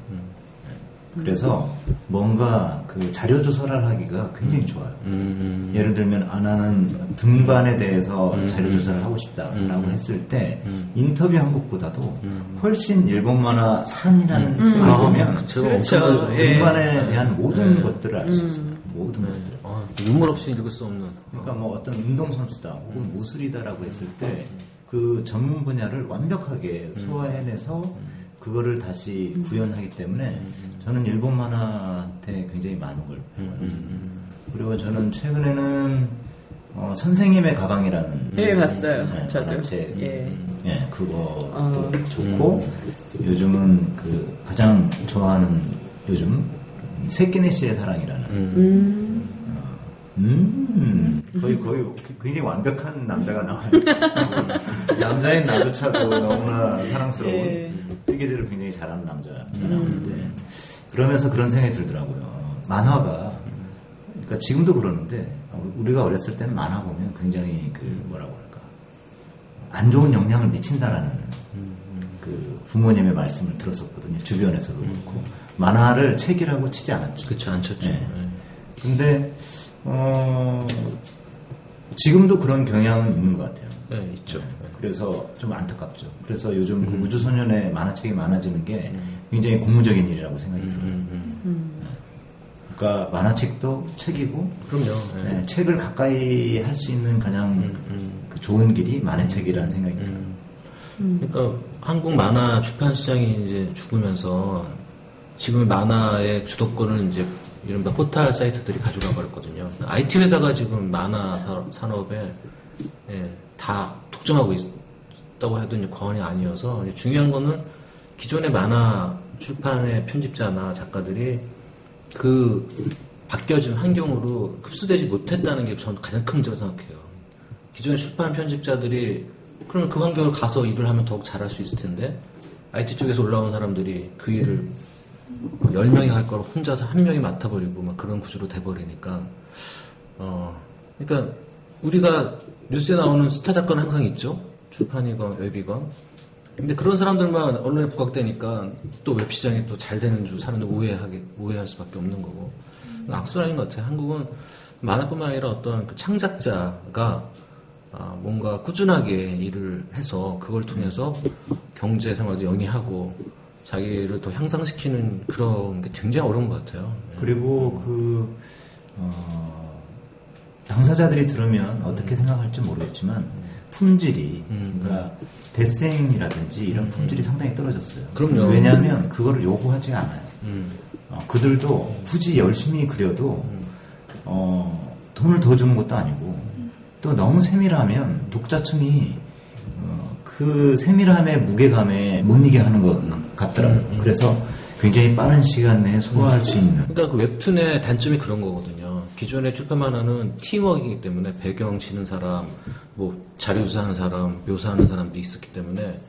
그래서 뭔가 그 자료 조사를 하기가 굉장히 좋아요. 음, 예를 들면 아 나는 등반에 대해서 음. 자료 조사를 하고 싶다라고 음. 했을 때 음. 인터뷰 한 곳보다도 음. 훨씬 일본 만화 산이라는 책을 아, 보면 그 책은 그렇죠. 크죠. 예. 등반에 대한 모든 네. 것들을 알 수 있어요. 모든 네. 것들. 아, 눈물 없이 읽을 수 없는. 그러니까 뭐 어떤 운동 선수다 혹은 무술이다라고 했을 때 그 전문 분야를 완벽하게 소화해내서 그거를 다시 구현하기 때문에 저는 일본 만화한테 굉장히 많은 걸 배워요. 그리고 저는 최근에는 어, 선생님의 가방이라는 예, 봤어요. 네, 저도. 만화책 예. 예, 그것도 어. 좋고 요즘은 그 가장 좋아하는 요즘 새끼네 씨의 사랑이라는 음. 음, 거의, 거의 굉장히 완벽한 남자가 나와요. 남자인 나조차도 너무나 사랑스러운 예. 뜨개질을 굉장히 잘하는 남자가 나오는데, 그러면서 그런 생각이 들더라고요. 만화가, 그러니까 지금도 그러는데, 우리가 어렸을 때는 만화 보면 굉장히 그, 뭐라고 할까, 안 좋은 영향을 미친다라는 그 부모님의 말씀을 들었었거든요. 주변에서도 그렇고. 만화를 책이라고 치지 않았죠. 그쵸, 안 쳤죠. 네. 네. 근데 어, 지금도 그런 경향은 있는 것 같아요. 네, 있죠. 네. 그래서 좀 안타깝죠. 그래서 요즘 그 우주소년의 만화책이 많아지는 게 굉장히 고무적인 일이라고 생각이 들어요. 음, 음. 그러니까 만화책도 책이고 그럼요. 네. 네, 책을 가까이 할 수 있는 가장 음, 음. 그 좋은 길이 만화책이라는 생각이 들어요. 그러니까 한국 만화 출판 시장이 이제 죽으면서 지금 만화의 주도권을 이제 이른바 포탈 사이트들이 가져가 버렸거든요. IT 회사가 지금 만화 사- 산업에 예, 다 독점하고 있다고 해도 이제 과언이 아니어서 중요한 거는 기존의 만화 출판의 편집자나 작가들이 그 바뀌어진 환경으로 흡수되지 못했다는 게 저는 가장 큰 문제라고 생각해요. 기존의 출판 편집자들이 그러면 그 환경을 가서 일을 하면 더욱 잘할 수 있을 텐데 IT 쪽에서 올라온 사람들이 그 일을 10명이 할 걸 혼자서 한 명이 맡아버리고 막 그런 구조로 돼버리니까 어 그러니까 우리가 뉴스에 나오는 스타 작가는 항상 있죠? 출판이건 웹이건. 근데 그런 사람들만 언론에 부각되니까 또 웹 시장이 또 잘 되는 줄 사람들 오해하게 오해할 수밖에 없는 거고. 악순환인 것 같아요. 한국은 만화뿐만 아니라 어떤 그 창작자가 아, 뭔가 꾸준하게 일을 해서 그걸 통해서 경제 생활도 영위하고 자기를 더 향상시키는 그런 게 굉장히 어려운 것 같아요. 네. 그리고 그 어, 당사자들이 들으면 어떻게 생각할지 모르겠지만 품질이 음. 그러니까 데생이라든지 이런 품질이 상당히 떨어졌어요. 그럼요. 왜냐하면 그거를 요구하지 않아요. 음. 어, 그들도 굳이 열심히 그려도 어, 돈을 더 주는 것도 아니고 또 너무 세밀하면 독자층이 어, 그 세밀함의 무게감에 못 이게 하는 것 같더라고요. 그래서 굉장히 빠른 시간 내에 소화할 수 있는 그러니까 그 웹툰의 단점이 그런 거거든요. 기존의 출판 만화는 팀워크이기 때문에 배경 치는 사람, 뭐 자료 조사하는 사람, 묘사하는 사람도 있었기 때문에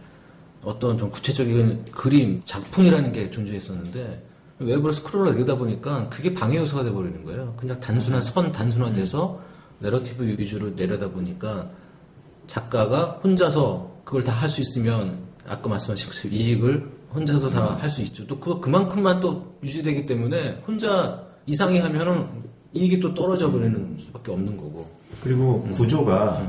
어떤 좀 구체적인 그림, 작품이라는 게 존재했었는데 웹으로 스크롤을 읽다 보니까 그게 방해 요소가 돼버리는 거예요. 그냥 단순한 선 단순화돼서 내러티브 위주로 내려다 보니까 작가가 혼자서 그걸 다 할 수 있으면 아까 말씀하신 것처럼 이익을 혼자서 다 할 수 있죠. 또 그, 그만큼만 또 유지되기 때문에 혼자 이상이 하면은 이익이 또 떨어져 버리는 수밖에 없는 거고. 그리고 구조가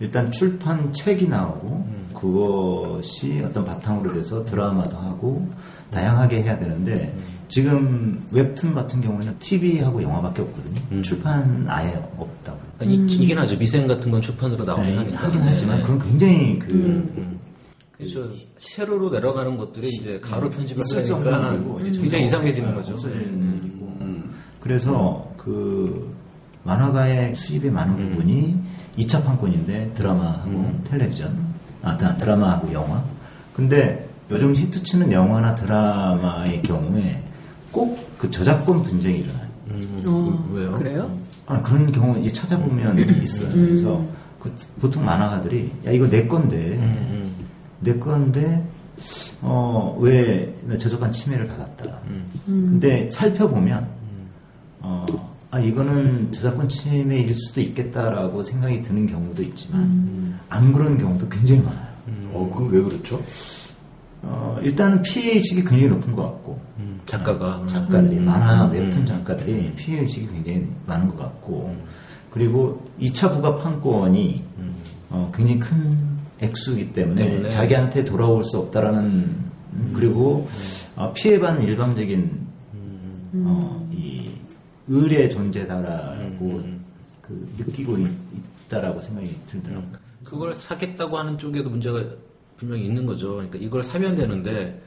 일단 출판 책이 나오고 그것이 어떤 바탕으로 돼서 드라마도 하고 다양하게 해야 되는데 지금 웹툰 같은 경우에는 TV하고 영화밖에 없거든요. 출판 아예 없다고. 아니, 이- 이긴 하죠. 미생 같은 건 출판으로 나오긴 네. 하긴 하지만 네. 그건 굉장히 그 음. 그렇죠. 세로로 내려가는 것들이 이제 가로 편집을 하니까 굉장히 이상해지는 거죠. 없어지는 일이고 그래서 그 만화가의 수입의 많은 부분이 2차 판권인데 드라마하고 텔레비전 아 드- 드라마하고 영화 근데 요즘 히트치는 영화나 드라마의 경우에 꼭 그 저작권 분쟁이 일어나요. 음, 어, 왜요? 그래요? 아, 그런 경우 이 찾아보면 있어요. 그래서 그 보통 만화가들이 야 이거 내 건데 음, 내 건데 어왜 저작권 침해를 받았다. 근데 살펴보면 어, 아 이거는 저작권 침해일 수도 있겠다라고 생각이 드는 경우도 있지만 안 그런 경우도 굉장히 많아요. 어, 그건 왜 그렇죠? 어, 일단은 피해 의식이 굉장히 높은 것 같고 음, 작가가. 작가들이 만화 음. 웹툰 작가들이 피해 의식이 굉장히 많은 것 같고 그리고 2차 부가 판권이 어, 굉장히 큰 액수이기 때문에, 음. 때문에. 자기한테 돌아올 수 없다라는 음, 그리고 어, 피해받는 일방적인 어, 이 의뢰 존재다라고 음. 그 느끼고 있, 다라고 생각이 들더라고요. 그걸 사겠다고 하는 쪽에도 문제가 분명히 있는 거죠. 그러니까 이걸 사면 되는데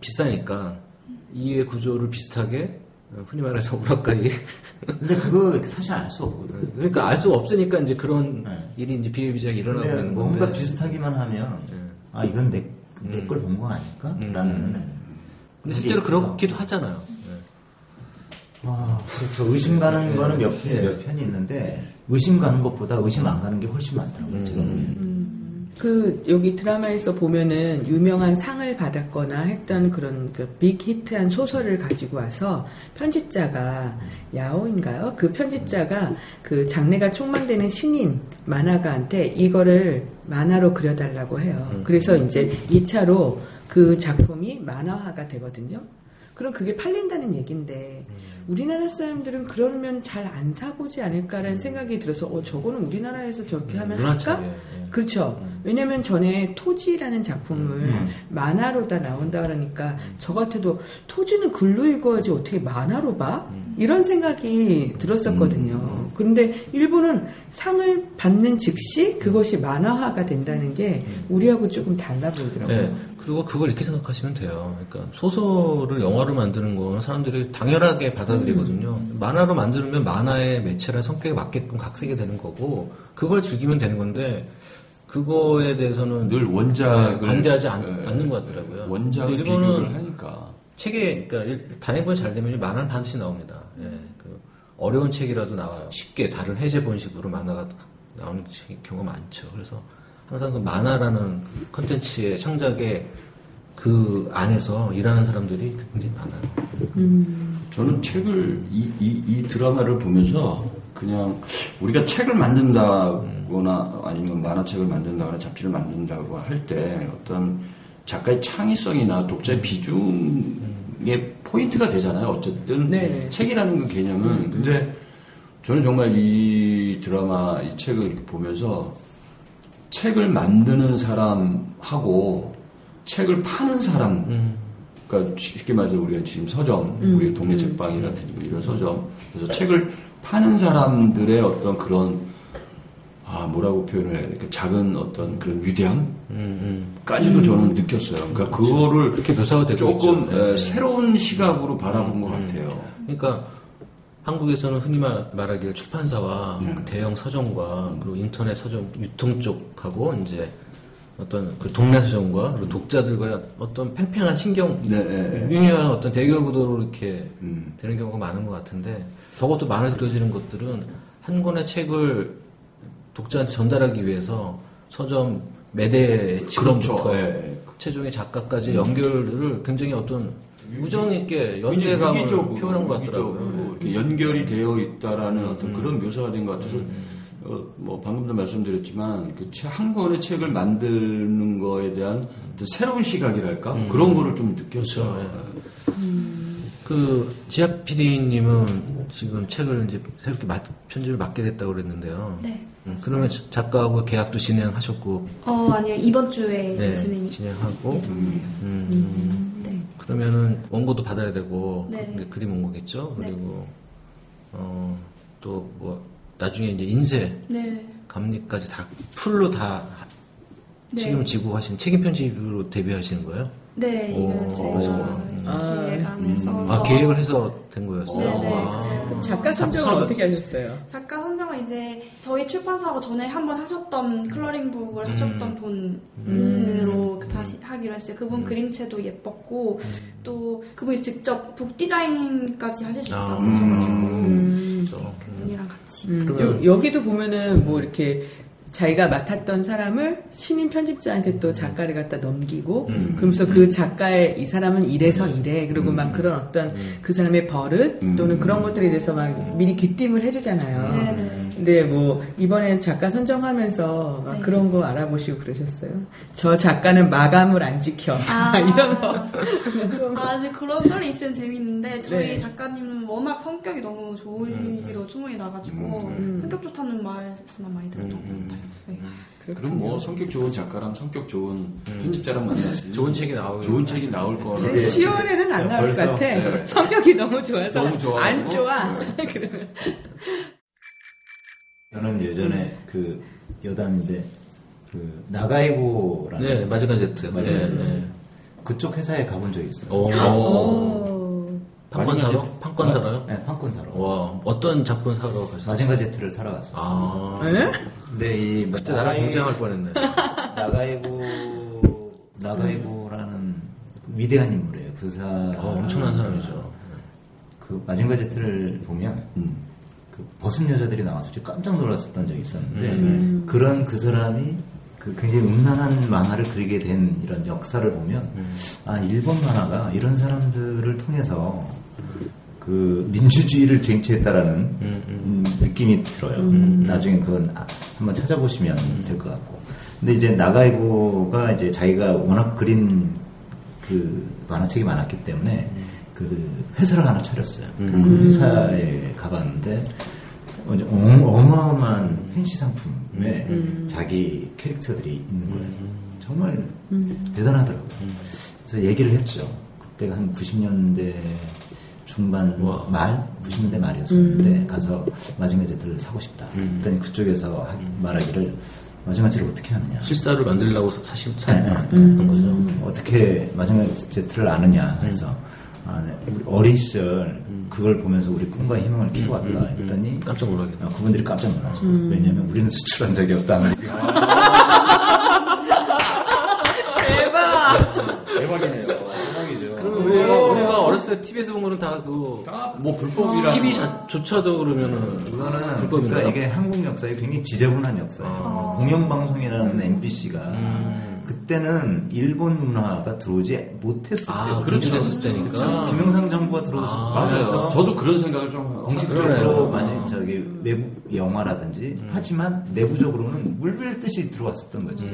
비싸니까 이해 구조를 비슷하게 어, 흔히 말해서 오락가이 근데 그거 사실 알 수 없거든요. 그러니까 알 수가 없으니까 이제 그런 네. 일이 이제 비일비재하게 일어나고 있는 뭔가 건데 비슷하기만 하면 네. 아 이건 내 내 걸 본거 아닐까? 음. 라는 근데 실제로 그렇기도 하잖아요. 네. 아, 그렇죠. 의심 가는 네. 거는 몇, 네. 몇 편이 있는데 의심 가는 것보다 의심 안 가는 게 훨씬 많더라고요. 제가 보기에는. 그 여기 드라마에서 보면은 유명한 상을 받았거나 했던 그런 그 빅 히트한 소설을 가지고 와서 편집자가 야오인가요? 그 편집자가 그 장래가 촉망되는 신인 만화가한테 이거를 만화로 그려달라고 해요. 그래서 이제 2차로 그 작품이 만화화가 되거든요. 그럼 그게 팔린다는 얘긴데 우리나라 사람들은 그러면 잘 안 사보지 않을까라는 생각이 들어서 어 저거는 우리나라에서 저렇게 하면 할까? 문화차게. 예. 그렇죠. 왜냐면 전에 토지라는 작품을 음. 만화로 다 나온다 그러니까 저 같아도 토지는 글로 읽어야지 어떻게 만화로 봐? 이런 생각이 들었었거든요. 근데 일본은 상을 받는 즉시 그것이 만화화가 된다는 게 우리하고 조금 달라 보이더라고요. 네. 그리고 그걸 이렇게 생각하시면 돼요. 그러니까 소설을 영화로 만드는 건 사람들이 당연하게 받아들이거든요. 만화로 만들면 만화의 매체나 성격에 맞게끔 각색이 되는 거고 그걸 즐기면 되는 건데 그거에 대해서는 늘 원작을 네, 관대하지 않, 예, 않는 것 같더라고요. 원작을 일본은 비교를 하니까 책에 그러니까 일- 단행본 잘 되면 만화는 반드시 나옵니다. 예, 그 어려운 책이라도 나와요. 쉽게 다른 해제 본식으로 만화가 나오는 책- 경우가 많죠. 그래서 항상 그 만화라는 컨텐츠의 창작의 그 안에서 일하는 사람들이 굉장히 많아요. 저는 책을 이, 이, 이 드라마를 보면서 그냥 우리가 책을 만든다거나 아니면 만화책을 만든다거나 잡지를 만든다고 할때 어떤 작가의 창의성이나 독자의 비중의 포인트가 되잖아요. 어쨌든 네네. 책이라는 그 개념은. 근데 저는 정말 이 드라마 이 책을 이렇게 보면서 책을 만드는 사람하고 책을 파는 사람 그러니까 쉽게 말해서 우리가 지금 서점, 우리 동네 책방이라든지 뭐 이런 서점, 그래서 책을 파는 사람들의 어떤 그런 아 뭐라고 표현을 해야 될까 작은 어떤 그런 위대함까지도 음, 음. 저는 느꼈어요. 그러니까 그거를 그렇게 묘사가 되고 조금 네. 새로운 시각으로 바라본 것 같아요. 그러니까 한국에서는 흔히 말, 말하기를 출판사와 네. 그 대형 서점과 그리고 인터넷 서점 유통 쪽하고 이제 어떤 그 동네 서점과 그리고 독자들과의 어떤 팽팽한 신경 네, 네, 네. 미묘한 어떤 대결 구도로 이렇게 음. 되는 경우가 많은 것 같은데 적어도 만화에서 그려지는 것들은 한 권의 책을 독자한테 전달하기 위해서 서점 매대 직원부터 그렇죠. 예. 최종의 작가까지 연결을 굉장히 어떤 우정 있게 연대감을 표현한 것 같더라고요. 이렇게 연결이 되어 있다라는 음, 어떤 그런 묘사가 된 것 같아서 어, 뭐 방금도 말씀드렸지만 그한 권의 책을 만드는 거에 대한 어떤 새로운 시각이랄까 그런 거를 좀 느꼈어요. 음. 그렇죠. 그 지아 PD님은 지금 책을 이제 새롭게 맡- 편집을 맡게 됐다고 그랬는데요. 네. 음, 그러면 작가하고 계약도 진행하셨고, 어 아니요 이번 주에 이제 네, 진행이. 진행하고, 음. 음, 네. 그러면은 원고도 받아야 되고, 네. 그림 원고겠죠. 네. 그리고 어, 또 뭐 나중에 이제 인쇄 네. 감리까지 다 풀로 다 네. 책임을 지고 하신 책임 편집으로 데뷔하시는 거예요? 네, 이거 오. 제가 아, 기획안을 써서 아 계획을 해서 된 거였어요. 네, 네. 와. 그래서 작가 선정을 참- 어떻게 하셨어요? 작가 선정은 이제 저희 출판사하고 전에 한번 하셨던 클러링북을 음. 하셨던 분으로 다시 하기로 했어요. 그분 그림체도 예뻤고 또 그분이 직접 북 디자인까지 하실 수 있다고 아. 하셔가지고 음. 그렇죠. 그분이랑 같이 음, 여, 기도 보면은 뭐 이렇게 자기가 맡았던 사람을 신인 편집자한테 또 작가를 갖다 넘기고 음. 그러면서 그 작가의 이 사람은 이래서 이래 그리고 막 그런 어떤 그 사람의 버릇 또는 그런 것들에 대해서 막 미리 귀띔을 해주잖아요. 네, 네. 근데 뭐 이번에 작가 선정하면서 막 네. 그런 거 알아보시고 그러셨어요. 저 작가는 마감을 안 지켜 아. 이런 거. 아, 이제 그런 썰이 있으면 재밌는데 저희 네. 작가님은 워낙 성격이 너무 좋으시기로 소문이 나가지고 음. 성격 좋다는 말씀만 많이 들었던 것 같아요. 네. 그럼 뭐 성격 좋은 작가랑 성격 좋은 편집자랑 만났으니 좋은 책이 나오고 좋은 책이 나올 거라. 근데 10월에는 안 나올 것 같아. 네. 성격이 너무 좋아서 너무. 안 좋아. 그러면 저는 예전에 그 여담인데 그 나가이고라는 네, 마지막 제트. 마지막 네, 제트. 네. 그쪽 회사에 가본 적이 있어요. 오. 오. 판권 사러? 판권 사러요? 네, 판권 사러. 와, 어떤 작품 사러 가셨어요? 마징가 제트를 사러 갔었어요. 아. 네? 근데 이 그때 나랑 경쟁할 뻔했네. 나가이고 나가이고라는 위대한 인물이에요. 그 사람. 어, 엄청난 사람이죠. 그 마징가 제트를 보면 음. 그 벗은 여자들이 나와서 깜짝 놀랐었던 적이 있었는데 음. 그런 그 사람이 그 굉장히 음란한 만화를 그리게 된 이런 역사를 보면 음. 아 일본 만화가 이런 사람들을 통해서 그 민주주의를 쟁취했다라는 음, 음, 느낌이 들어요. 나중에 그건 아- 한번 찾아보시면 될 것 같고. 근데 이제 나가이고가 이제 자기가 워낙 그린 그 만화책이 많았기 때문에 그 회사를 하나 차렸어요. 그 회사에 가봤는데 어- 어마어마한 팬시 상품에 자기 캐릭터들이 있는 거예요. 정말 대단하더라고요. 그래서 얘기를 했죠. 그때가 한 90년대 중반 와. 말, 90년대 말이었었는데 가서 마징가 제트를 사고 싶다. 음. 그랬더니 그쪽에서 하- 말하기를 마징가 제트를 어떻게 하느냐. 실사를 만들려고 사- 사실 네, 사 네. 는 거죠. 어떻게 마징가 제트를 아느냐 해서 아, 네. 우리 어린 시절 그걸 보면서 우리 꿈과 희망을 키고 왔다 했더니 깜짝 놀라겠다. 어, 그분들이 깜짝 놀라죠. 왜냐하면 우리는 수출한 적이 없다는 얘기. 대박! 대박이네요. 대박이죠. 그럼 왜 어렸을 때 TV에서 본 거는 다 그 뭐 불법이라. TV 자조차도 그러면은 그거는 불법인가요? 그러니까 이게 한국 역사에 굉장히 지저분한 역사예요. 아. 공영방송이라는 MBC가 음. 그때는 일본 문화가 들어오지 못했을 아, 때 그렇게 됐을 때니까. 김영삼 정부가 아, 들어오면서 맞아요. 저도 그런 생각을 좀 공식적으로. 많이 저기 외국 영화라든지 하지만 내부적으로는 물밀듯이 들어왔었던 거죠.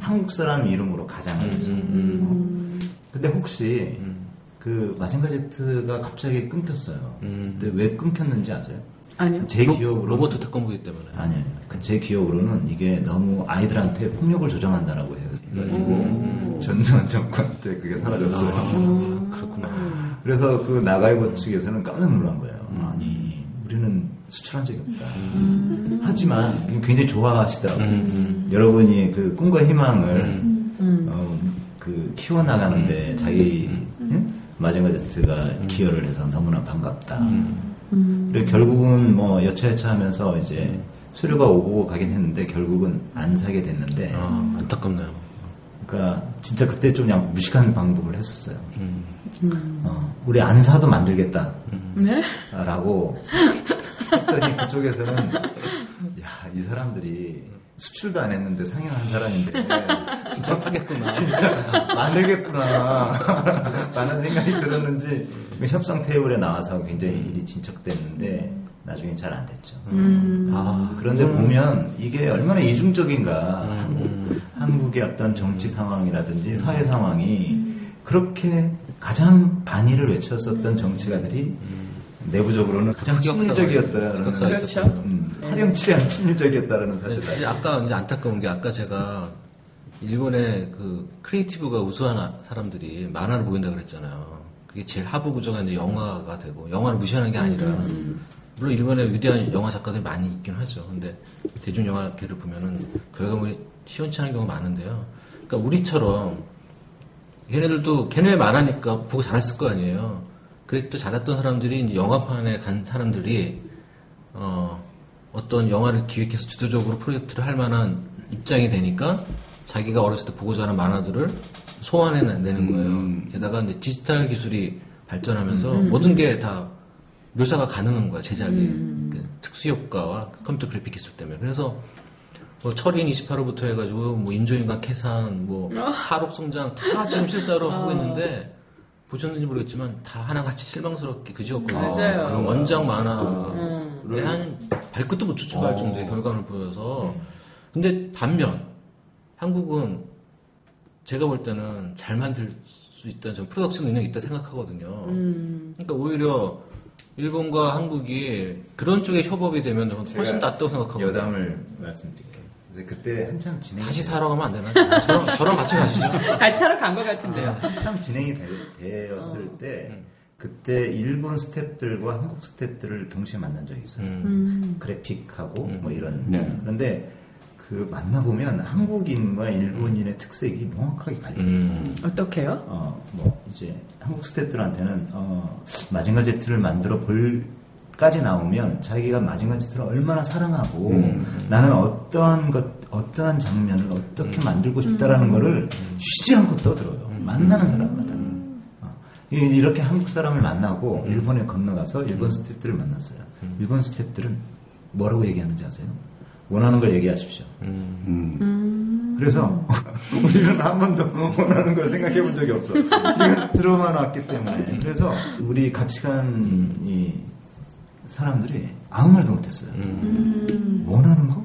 한국 사람 이름으로 가장을 해서. 어. 근데 혹시 그 마징가 제트가 갑자기 끊겼어요. 음. 근데 왜 끊겼는지 아세요? 아니요. 제 로- 기억으로 로버트 특검부기 때문에. 아니에요. 그제 기억으로는 이게 너무 아이들한테 폭력을 조장한다라고 해- 해가지고 전두환 정권 때 그게 사라졌어요. 아, 그렇구나. 그래서 그 나가이버 측에서는 깜짝 놀란 거예요. 아니 우리는 수출한 적이 없다. 하지만 굉장히 좋아하시더라고요. 여러분이 그 꿈과 희망을 어, 그 키워나가는데 자기 응? 마징가 제트가 기여를 해서 너무나 반갑다. 그리고 결국은 뭐 여차여차 하면서 이제 수료가 오고 가긴 했는데 결국은 안 사게 됐는데 아, 안타깝네요. 그러니까 진짜 그때 좀 그냥 무식한 방법을 했었어요. 음. 어, 우리 안 사도 만들겠다. 네? 라고 했더니 그쪽에서는 야, 이 사람들이 수출도 안 했는데 상영한 사람인데. 진짜 하겠구나. 진짜 만들겠구나. 라는 생각이 들었는지. 그 협상 테이블에 나와서 굉장히 일이 진척됐는데 나중에 잘 안 됐죠. 아, 그런데 보면 이게 얼마나 이중적인가. 한국, 한국 의 어떤 정치 상황이라든지 사회 상황이 그렇게 가장 반일을 외쳤었던 정치가들이 내부적으로는 가장 친일적이었다라는 그렇죠. 음, 파렴치한 친일적이었다라는 사실을 네, 아까 이제 안타까운 게 아까 제가 일본의 그 creative가 우수한 사람들이 만화로 모인다 그랬잖아요. 그게 제일 하부 구조가 이제 영화가 되고 영화를 무시하는 게 아니라 물론 일본에 위대한 영화 작가들이 많이 있긴 하죠. 근데 대중 영화계를 보면은 결과물이 시원치 않은 경우가 많은데요. 그러니까 우리처럼 걔네들도 걔네 만화니까 보고 잘했을 거 아니에요. 그랬도 잘했던 사람들이 이제 영화판에 간 사람들이 어, 어떤 영화를 기획해서 주도적으로 프로젝트를 할 만한 입장이 되니까 자기가 어렸을 때 보고자 하는 만화들을 소환해내는 거예요. 게다가 이제 디지털 기술이 발전하면서 모든 게 다 묘사가 가능한 거야, 제작이. 그 특수효과와 컴퓨터 그래픽 기술 때문에. 그래서 뭐 철인 28호부터 해가지고 뭐 인조인간 캐산, 뭐 하록 성장 다 지금 실사로 하고 있는데 보셨는지 모르겠지만 다 하나같이 실망스럽게 그지없거든요. 맞아요. 그런 원작 만화에 한 발끝도 못 추측할 정도의 결과를 보여서 근데 반면 한국은 제가 볼 때는 잘 만들 수 있다는 좀 프로덕션 능력이 있다 생각하거든요. 그러니까 오히려 일본과 한국이 그런 쪽에 협업이 되면 훨씬 낫다고 생각하거든요. 여담을 말씀드릴게요. 근데 그때 한참 진행 다시 사러 가면 안 되나? 저랑, 저랑 같이 가시죠. 다시 사러 간 것 같은데요. 한참 진행이 되, 었을 때 그때 일본 스탭들과 한국 스탭들을 동시에 만난 적이 있어요. 음. 그래픽하고 뭐 이런. 네. 그런데 그 만나보면 한국인과 일본인의 특색이 명확하게 갈려요. 음. 어떻게요? 어, 뭐, 이제, 한국 스태프들한테는, 어, 마징가 제트를 만들어 볼 까지 나오면 자기가 마징가 제트를 얼마나 사랑하고 나는 어떠한 것, 어떠한 장면을 어떻게 만들고 싶다라는 거를 쉬지 않고 떠들어요. 만나는 사람마다. 어, 이- 이렇게 한국 사람을 만나고 일본에 건너가서 일본 스태프들을 만났어요. 일본 스태프들은 뭐라고 얘기하는지 아세요? 원하는 걸 얘기하십시오. 음. 그래서 우리는 한 번도 원하는 걸 생각해 본 적이 없어. 이건 들어만 왔기 때문에. 그래서 우리 같이 간이 사람들이 아무 말도 못했어요. 원하는 거?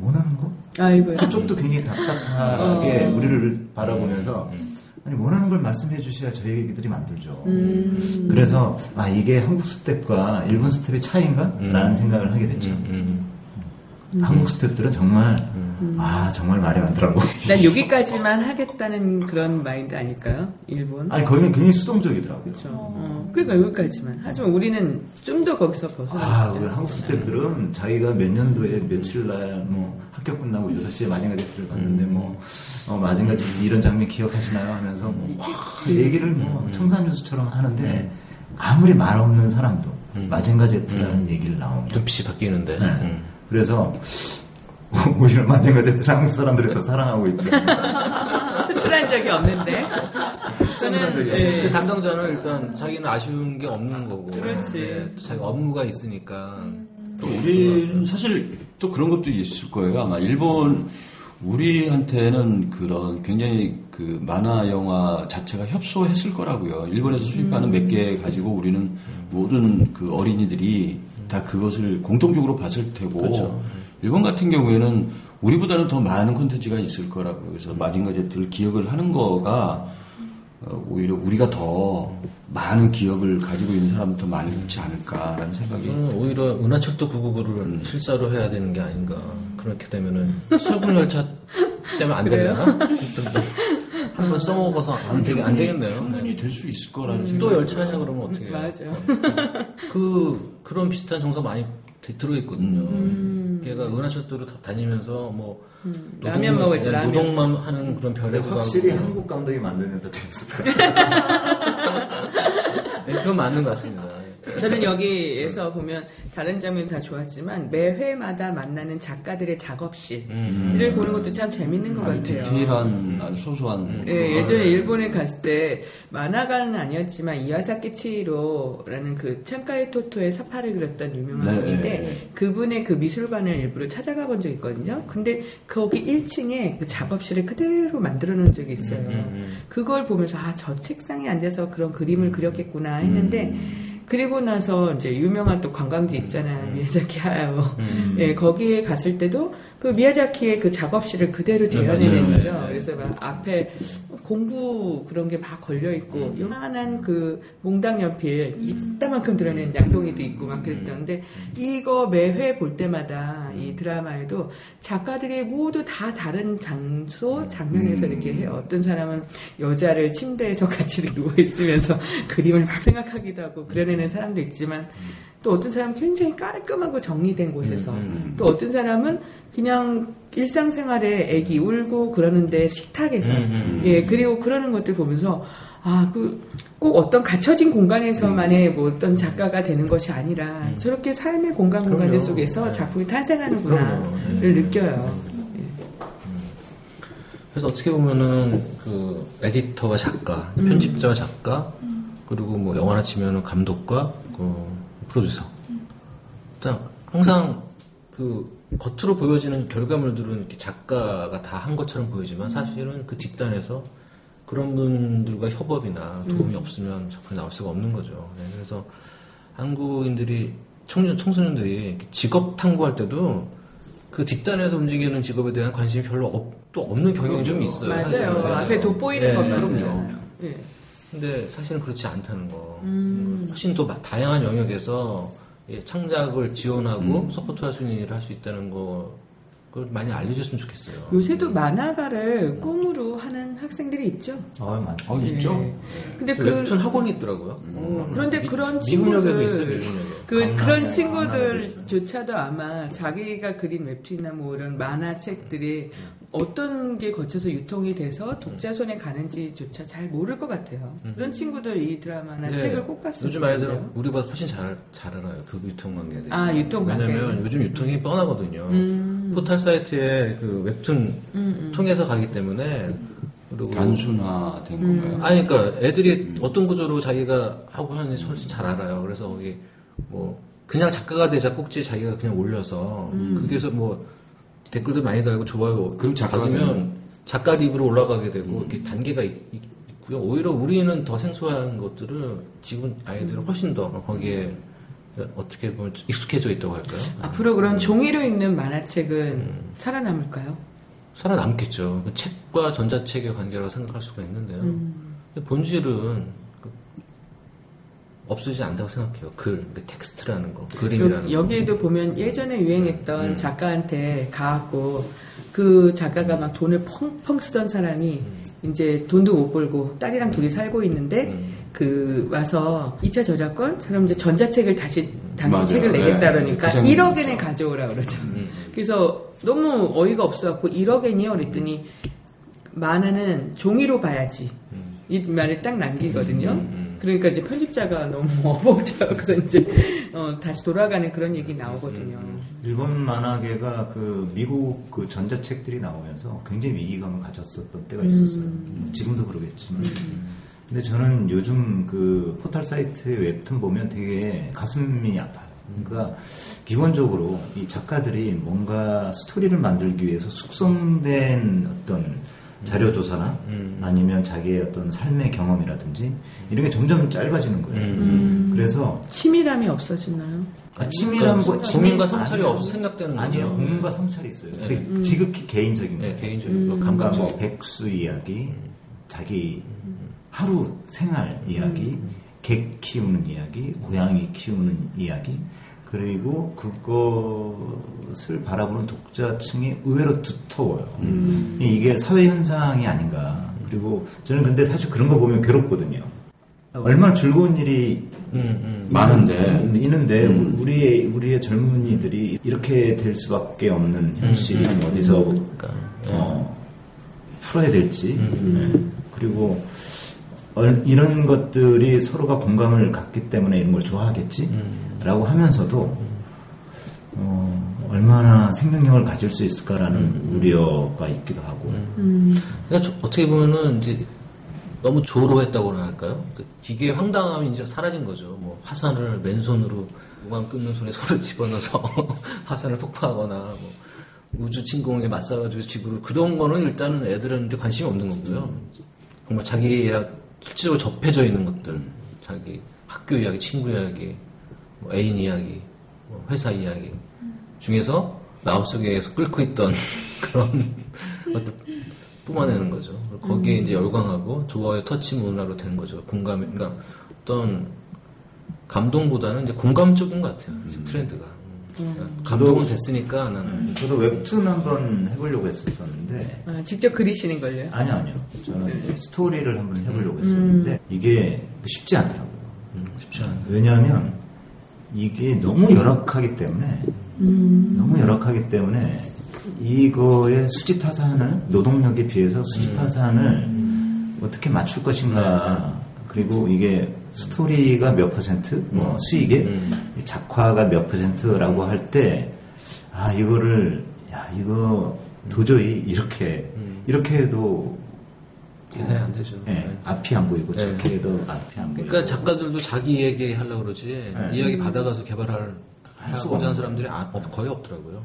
원하는 거? 아이고. 그쪽도 굉장히 답답하게 우리를 바라보면서 아니 원하는 걸 말씀해 주셔야 저희들이 만들죠. 그래서 아 이게 한국 스텝과 일본 스텝의 차이인가? 라는 생각을 하게 됐죠. 음. 한국 스텝들은 정말 아 정말 말이 많더라고. 난 여기까지만 하겠다는 그런 마인드 아닐까요? 일본. 아니 거기는 굉장히 수동적이더라고요. 그렇죠. 어, 그러니까 여기까지만. 하지만 우리는 좀 더 거기서 아, 벗어나. 우리 한국 스태프들은 자기가 몇 년도에 며칠 날, 뭐, 학교 끝나고 6 시에 마징가 제트를 봤는데, 뭐, 어, 마징가 제트 이런 장면 기억하시나요? 하면서, 뭐, 와, 얘기를 뭐, 청산유수처럼 하는데, 아무리 말 없는 사람도, 마징가 제트라는 얘기를 나오면. 눈빛이 바뀌는데. 네. 음. 그래서, 오히려 제트를 한국 사람들이 더 사랑하고 있죠. 수출한 적이 없는데. 수출한 적이 예. 그 담당자는 일단 자기는 아쉬운 게 없는 거고. 그렇지. 네, 또 자기 업무가 있으니까. 또 우리는 사실 또 그런 것도 있을 거예요. 아마 일본 우리한테는 그런 굉장히 그 만화 영화 자체가 협소했을 거라고요. 일본에서 수입하는 몇개 가지고 우리는 모든 그 어린이들이 다 그것을 공통적으로 봤을 테고 일본 같은 경우에는 우리보다는 더 많은 콘텐츠가 있을 거라고요. 그래서 마징가 제트를 기억을 하는 거가 어, 오히려 우리가 더 많은 기억을 가지고 있는 사람이 더 많지 않을까라는 생각이 저는 오히려 은하철도 999를 실사로 해야 되는 게 아닌가. 그렇게 되면은 설국열차 때문에 안 되려나? 한번 써먹어서 안, 되게, 안 되겠네요. 충분히 될 수 있을 거라는 또 생각이 열차냐 그러면 어떻게 해요? 맞아. 그 그런 비슷한 정서 많이 드- 들어있거든요. 걔가 은하철도로 다 다니면서 뭐 음. 라면 먹을지, 네, 라면. 노동만 하는 그런 별에도 확실히. 한국 감독이 만들면 더 재밌을 것 같아요. 네, 그건 맞는 것 같습니다. 저는 여기에서 보면 다른 장면 다 좋았지만 매 회마다 만나는 작가들의 작업실을 음. 보는 것도 참 재밌는 것 아주 같아요. 디테일한 아주 소소한 예, 예전에 일본에 갔을 때 만화가는 아니었지만 이와사키 치히로라는 그 창가의 토토의 사파를 그렸던 유명한 네, 분인데 네, 네. 그분의 그 미술관을 일부러 찾아가 본 적이 있거든요. 근데 거기 1층에 그 작업실을 그대로 만들어 놓은 적이 있어요. 음, 그걸 보면서 아 저 책상에 앉아서 그런 그림을 그렸겠구나 했는데 그리고 나서 이제 유명한 또 관광지 있잖아요. 미야자키 하야오. 음. 예, 거기에 갔을 때도 그 미야자키의 그 작업실을 그대로 재현해 네, 맞아요. 낸 거죠. 네, 네. 그래서 막 앞에 공구 그런 게 막 걸려 있고 요만한 그 몽당 연필 이따만큼 드러낸 양동이도 있고 막 그랬던데 이거 매회 볼 때마다 이 드라마에도 작가들이 모두 다 다른 장소 장면에서 이렇게 해요. 어떤 사람은 여자를 침대에서 같이 누워 있으면서 그림을 막 생각하기도 하고 그려내는 사람도 있지만 또 어떤 사람은 굉장히 깔끔하고 정리된 곳에서 또 어떤 사람은 그냥 일상생활에 애기 울고 그러는데 식탁에서 음, 음. 예 그리고 그러는 것들 보면서 아 그 꼭 어떤 갖춰진 공간에서만의 뭐 어떤 작가가 되는 것이 아니라 저렇게 삶의 공간 공간들. 속에서 네. 작품이. 탄생하는구나를 네. 느껴요. 그래서 어떻게 보면은 그 에디터와 작가, 음. 편집자와 작가, 그리고 뭐 영화나 치면은 감독과 그 프로듀서. 일단 항상 그 겉으로 보여지는 결과물들은 이렇게 작가가 다 한 것처럼 보이지만 사실은 그 뒷단에서 그런 분들과 협업이나 도움이 없으면 작품이 나올 수가 없는 거죠. 네, 그래서 한국인들이 청년 청소년들이 직업 탐구할 때도 그 뒷단에서 움직이는 직업에 대한 관심이 별로 없, 또 없는 경향이 좀 있어요. 맞아요. 사실은. 앞에 돋보이는 예, 것만 예. 없잖아요. 예. 근데 사실은 그렇지 않다는 거. 음. 훨씬 더 마- 다양한 영역에서 예, 창작을 지원하고 서포트할 수 있는 일을 할 수 있다는 거, 그걸 많이 알려줬으면 좋겠어요. 요새도 만화가를 꿈으로 하는 학생들이 있죠. 어, 많죠. 어, 있죠. 예. 근데 그그 웹툰 학원이 있더라고요. 어, 그런데 미- 그런 미국역에도 있어요, 친구들 미국역에. 그 그런 친구들조차도 아마 자기가 그린 웹툰이나 뭐 이런 만화책들이 어떤 게 거쳐서 유통이 돼서 독자 손에 가는지조차 잘 모를 것 같아요. 그런 친구들 이 드라마나 네, 책을 꼭 봤으면 요즘 아이들은. 우리보다 훨씬 잘, 잘 알아요. 그 유통 관계에 대해서. 아, 유통 관계. 왜냐면 요즘 유통이 뻔하거든요. 음. 포털 사이트에 그 웹툰 통해서 가기 때문에 그리고 단순화된 음. 건가요? 아니, 그러니까 애들이 어떤 구조로 자기가 하고 하는지 훨씬 잘 알아요. 그래서 거기 뭐 그냥 작가가 되자 꼭지에 자기가 그냥 올려서 거기서 뭐 댓글도 많이 달고 좋아요. 그럼 되는 작가 리그로 올라가게 되고 이렇게 단계가 있, 고요 오히려 우리는 더 생소한 것들을 지금 아이들은 훨씬 더 거기에 어떻게 보면 익숙해져 있다고 할까요? 앞으로 그런 종이로 읽는 만화책은 살아남을까요? 살아남겠죠. 그 책과 전자책의 관계라고 생각할 수가 있는데요. 음. 본질은 그 없어지지 않다고 생각해요. 글, 그 텍스트라는 거, 그림이라는 여, 거. 기에도 보면 예전에 유행했던 음. 작가한테 가갖고 그 작가가 막 돈을 펑펑 쓰던 사람이 이제 돈도 못 벌고 딸이랑 둘이 살고 있는데 음. 그 와서 2차 저작권? 그럼 이제 전자책을 다시 당신 맞아요. 책을 내겠다 네. 그러니까 그 장면 1억 엔에. 가져오라 그러죠. 음. 그래서 너무 어이가 없어갖고 1억 엔이요? 그랬더니 만화는 종이로 봐야지. 이 말을 딱 남기거든요. 음. 그러니까 이제 편집자가 너무 어벙져. 그래서 이제 어, 다시 돌아가는 그런 얘기 나오거든요. 일본 만화계가 그 미국 그 전자책들이 나오면서 굉장히 위기감을 가졌었던 때가 있었어요. 뭐 지금도 그러겠지만. 근데 저는 요즘 그 포털 사이트의 웹툰 보면 되게 가슴이 아파요. 그러니까 기본적으로 이 작가들이 뭔가 스토리를 만들기 위해서 숙성된 어떤 자료 조사나 아니면 자기의 어떤 삶의 경험이라든지 이런 게 점점 짧아지는 거예요. 음. 그래서 치밀함이 없어지나요? 아, 치밀한 거 국민과 성찰이. 없어 생각되는 아니요, 거죠. 국민과 성찰이 있어요. 근데 지극히 개인적인 네, 거예요. 개인적인 거, 그러니까 감각적. 뭐 백수 이야기, 자기 하루 생활 이야기, 개 키우는 이야기, 고양이 키우는 이야기, 그리고 그것을 바라보는 독자층이 의외로 두터워요. 이게 사회 현상이 아닌가. 그리고 저는 근데 사실 그런 거 보면 괴롭거든요. 얼마나 즐거운 일이 음, 음. 많은데. 음, 있는데 우리의 우리의 젊은이들이 이렇게 될 수밖에 없는 현실이 좀 어디서 그러니까, 예. 어, 풀어야 될지 예. 그리고 얼- 이런 것들이 서로가 공감을 갖기 때문에 이런 걸 좋아하겠지라고 하면서도 어, 얼마나 생명력을 가질 수 있을까라는 우려가 있기도 하고. 그러니까 저- 어떻게 보면은 이제 너무 조로했다고나 할까요? 그 기계의 황당함이 이제 사라진 거죠. 뭐 화산을 맨손으로 무방 끊는 손에 손을 집어넣어서 화산을 폭파하거나 뭐 우주 침공에 맞서가지고 지구를 그런 거는 일단은 애들한테 관심이 없는 거고요. 정말 자기가 실제로 접해져 있는 것들, 자기 학교 이야기, 친구 이야기, 뭐 애인 이야기, 뭐 회사 이야기 중에서 마음속에서 끓고 있던 그런 것들 뿜어내는 거죠. 거기에 이제 열광하고 좋아요 터치 문화로 되는 거죠. 공감, 그러니까 어떤 감동보다는 이제 공감적인 것 같아요. 지금 트렌드가. 그러니까 감동은 됐으니까 나는 저도 웹툰 한번 해보려고 했었는데 아, 직접 그리시는 걸요? 아니요 아니요. 저는 이제 스토리를 한번 해보려고 했었는데 이게 쉽지 않더라고요. 음, 쉽지 않아요. 왜냐하면 이게 너무 열악하기 때문에 너무 열악하기 때문에 이거의 수지타산을 노동력에 비해서 수지타산을 어떻게 맞출 것인가. 그리고 이게 스토리가 몇 퍼센트? 뭐 수익에 이 작화가 몇 퍼센트라고 할 때 아 이거를 야 이거 도저히 이렇게 이렇게 해도 계산이 안 되죠. 예, 앞이 안 보이고 네. 저렇게 해도 앞이 안 보이고. 그러니까 작가들도 자기 얘기 하려고 그러지. 네. 이야기 받아가서 개발할 할 수가 하고자 하는 없는 사람들이 아- 없- 거의 없더라고요.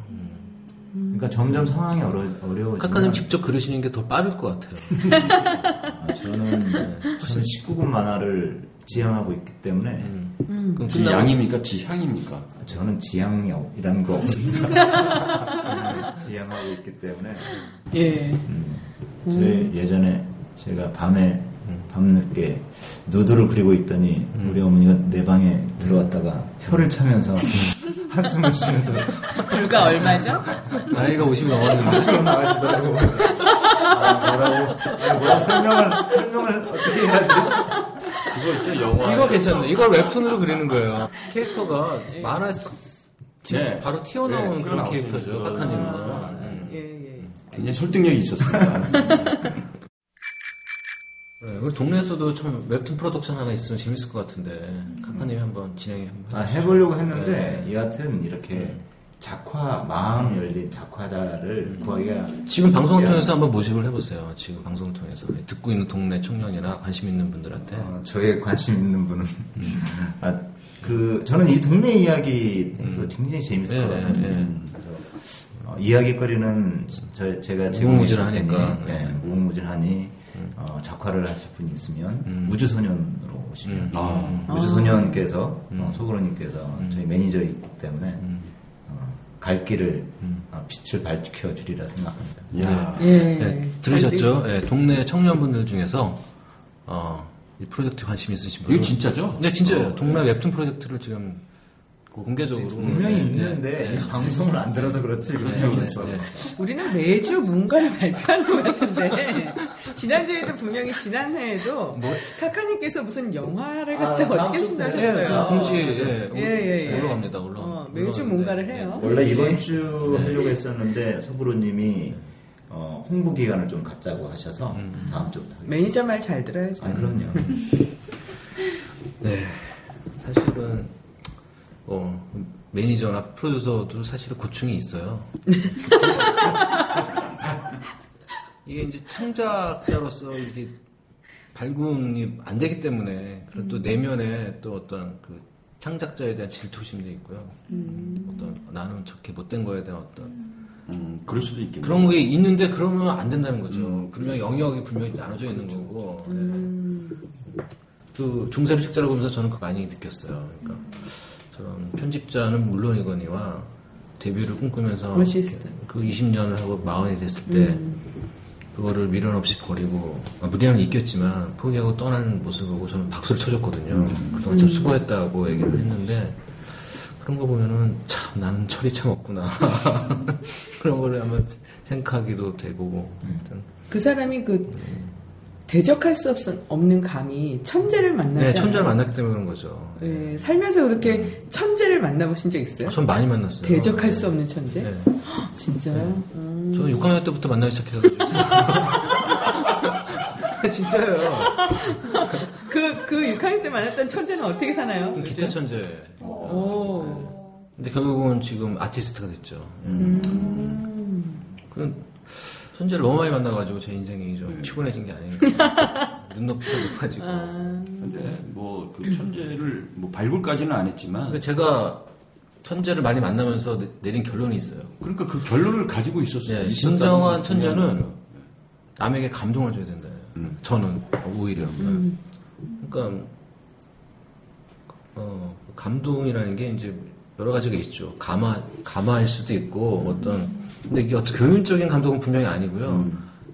그러니까 점점 상황이 어려, 어려워지면 카카님 직접 그리시는 게 더 빠를 것 같아요. 아, 저는 저는 19금 만화를 지향하고 있기 때문에 음. 그럼 끝나고 지양입니까? 지향입니까? 저는 지향이라는 거 없습니다. 지향하고 있기 때문에 예. 저희 예전에 제가 밤에 밤늦게 누드를 그리고 있더니 우리 어머니가 내 방에 들어왔다가 혀를 차면서 한숨을 쉬면서 불과 얼마죠? 나이가 50이 넘었는데 나가시더라고. 아, 뭐라고, 아, 뭐라고 설명을 설명을 어떻게 해야지? 그거 있죠, 영화. 이거 괜찮네. 이걸 웹툰으로 그리는 거예요. 캐릭터가 만화에서 딱 지금 네. 바로 튀어나오는 네, 그런 캐릭터죠. 그런 카카님은. 모습은. 음. 예, 예. 굉장히 설득력이 있었습니다. 네, 우리 동네에서도 참 웹툰 프로덕션 하나 있으면 재밌을 것 같은데 카카님이 한번 진행해 한번 아. 해보려고 했는데 네. 여하튼 이렇게 작화 마음 열린 작화자를 구하기가 지금 방송을 통해서 한번 모집을 해보세요. 지금 방송을 통해서 듣고 있는 동네 청년이나 관심 있는 분들한테 어, 저에 관심 있는 분은 아, 그 저는 이 동네 이야기 해도 굉장히 재밌을 네, 것 같아요. 네, 네. 그래서 어, 이야기거리는 저, 제가 무궁무진하니까. 네, 네. 무궁무진하니 어, 작화를 하실 분이 있으면 음. 우주소년으로 오시면 음. 아. 우주소년께서 음. 어, 소그로님께서 저희 매니저이기 때문에 어, 갈 길을 어, 빛을 밝혀 주리라 생각합니다. 야 예. 네, 들으셨죠? 네, 동네 청년분들 중에서 어, 이 프로젝트 관심 있으신 분 이거 진짜죠? 네, 진짜요. 어, 동네 웹툰 프로젝트를 지금 공개적으로 분명히 네, 있는데 네, 이 방송을 안 들어서 그렇지 그런 네, 적이 네, 있어. 네. 우리는 매주 뭔가를 발표하는 것 같은데 지난주에도 분명히 지난해에도 카카님께서 무슨 영화를 아, 갖다가 다음 어떻게. 그 공지 예, 예, 예, 예. 올라갑니다. 올라. 어, 매주 올라가는데, 뭔가를 네. 해요. 원래 이번 주 하려고 했었는데 서부로님이 어, 홍보 기간을 좀 갖자고 하셔서 다음 주부터. 매니저 말 잘 들어야죠. 아 그럼요. 네, 사실은 어, 매니저나 프로듀서도 사실은 고충이 있어요. 이게 이제 창작자로서 이게 발군이 안 되기 때문에 그리고 또 내면에 또 어떤 그 창작자에 대한 질투심도 있고요. 어떤 나는 저렇게 못된 거에 대한 어떤 음, 그럴 수도 있겠네요. 그런 게 있는데 그러면 안 된다는 거죠. 분명히 영역이 분명히 나눠져 있는 거고. 예. 그 중세를 책자를 보면서 저는 그거 많이 느꼈어요. 그러니까 저런 편집자는 물론이거니와 데뷔를 꿈꾸면서. 그 20년을 하고 마흔이 됐을 때 그거를 미련 없이 버리고 아, 무리함을 이겼지만 포기하고 떠나는 모습을 보고 저는 박수를 쳐줬거든요. 그동안 참 수고했다고 얘기를 했는데 그런 거 보면은 참 나는 철이 참 없구나. 그런 거를 한번 생각하기도 되고. 하여튼. 그 사람이 그 대적할 수 없, 없는 감이 천재를 만나지 네, 천재를 않아요? 만났기 때문에 그런 거죠. 네, 살면서 그렇게 천재를 만나보신 적 있어요? 전 많이 만났어요. 대적할 수 없는 천재? 네. 진짜요? 음. 저는 6학년 때부터 만나기 시작해가지고. 진짜요. 그, 그 6학년 때 만났던 천재는 어떻게 사나요? 기타 천재. 오. 근데 결국은 지금 아티스트가 됐죠. 그 천재를 너무 많이 만나가지고 제 인생이 좀 피곤해진 게 아닌가. 눈높이가 높아지고. 근데 뭐 그 천재를 뭐 발굴까지는 안 했지만 근데 제가 천재를 많이 만나면서 내- 내린 결론이 있어요. 그러니까 그 결론을 가지고 있었어요. 네, 진정한 천재는 거죠. 남에게 감동을 줘야 된다. 저는 오히려. 그러니까 어, 감동이라는 게 이제 여러 가지가 있죠. 감화 감화일 수도 있고 어떤 근데 이게 어떤 교훈적인 감동은 분명히 아니고요.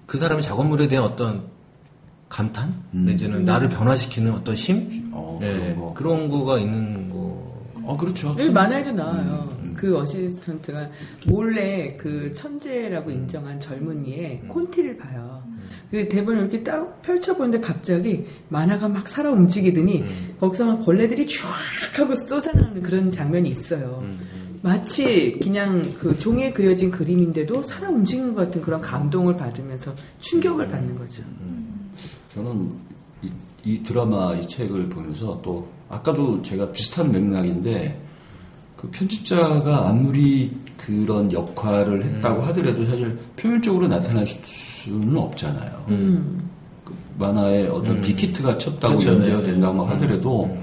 그 사람의 작업물에 대한 어떤 감탄 내지는 나를 변화시키는 어떤 심 어, 예, 그런 거. 그런 거가 있는 거. 어 그렇죠. 여기 만화에도 나와요. 그 어시스턴트가 몰래 그 천재라고 인정한 젊은이의 콘티를 봐요. 그 대본을 이렇게 딱 펼쳐보는데 갑자기 만화가 막 살아 움직이더니 거기서 막 벌레들이 쫙 하고 쏟아나오는 그런 장면이 있어요. 마치 그냥 그 종이에 그려진 그림인데도 살아 움직이는 것 같은 그런 감동을 받으면서 충격을 받는 거죠. 저는 이, 이 드라마 이 책을 보면서 또 아까도 제가 비슷한 맥락인데 그 편집자가 아무리 그런 역할을 했다고 하더라도 사실 표면적으로 나타날 수는 없잖아요. 그 만화에 어떤 big hit가 쳤다고 그렇죠. 연재가 네. 된다고 하더라도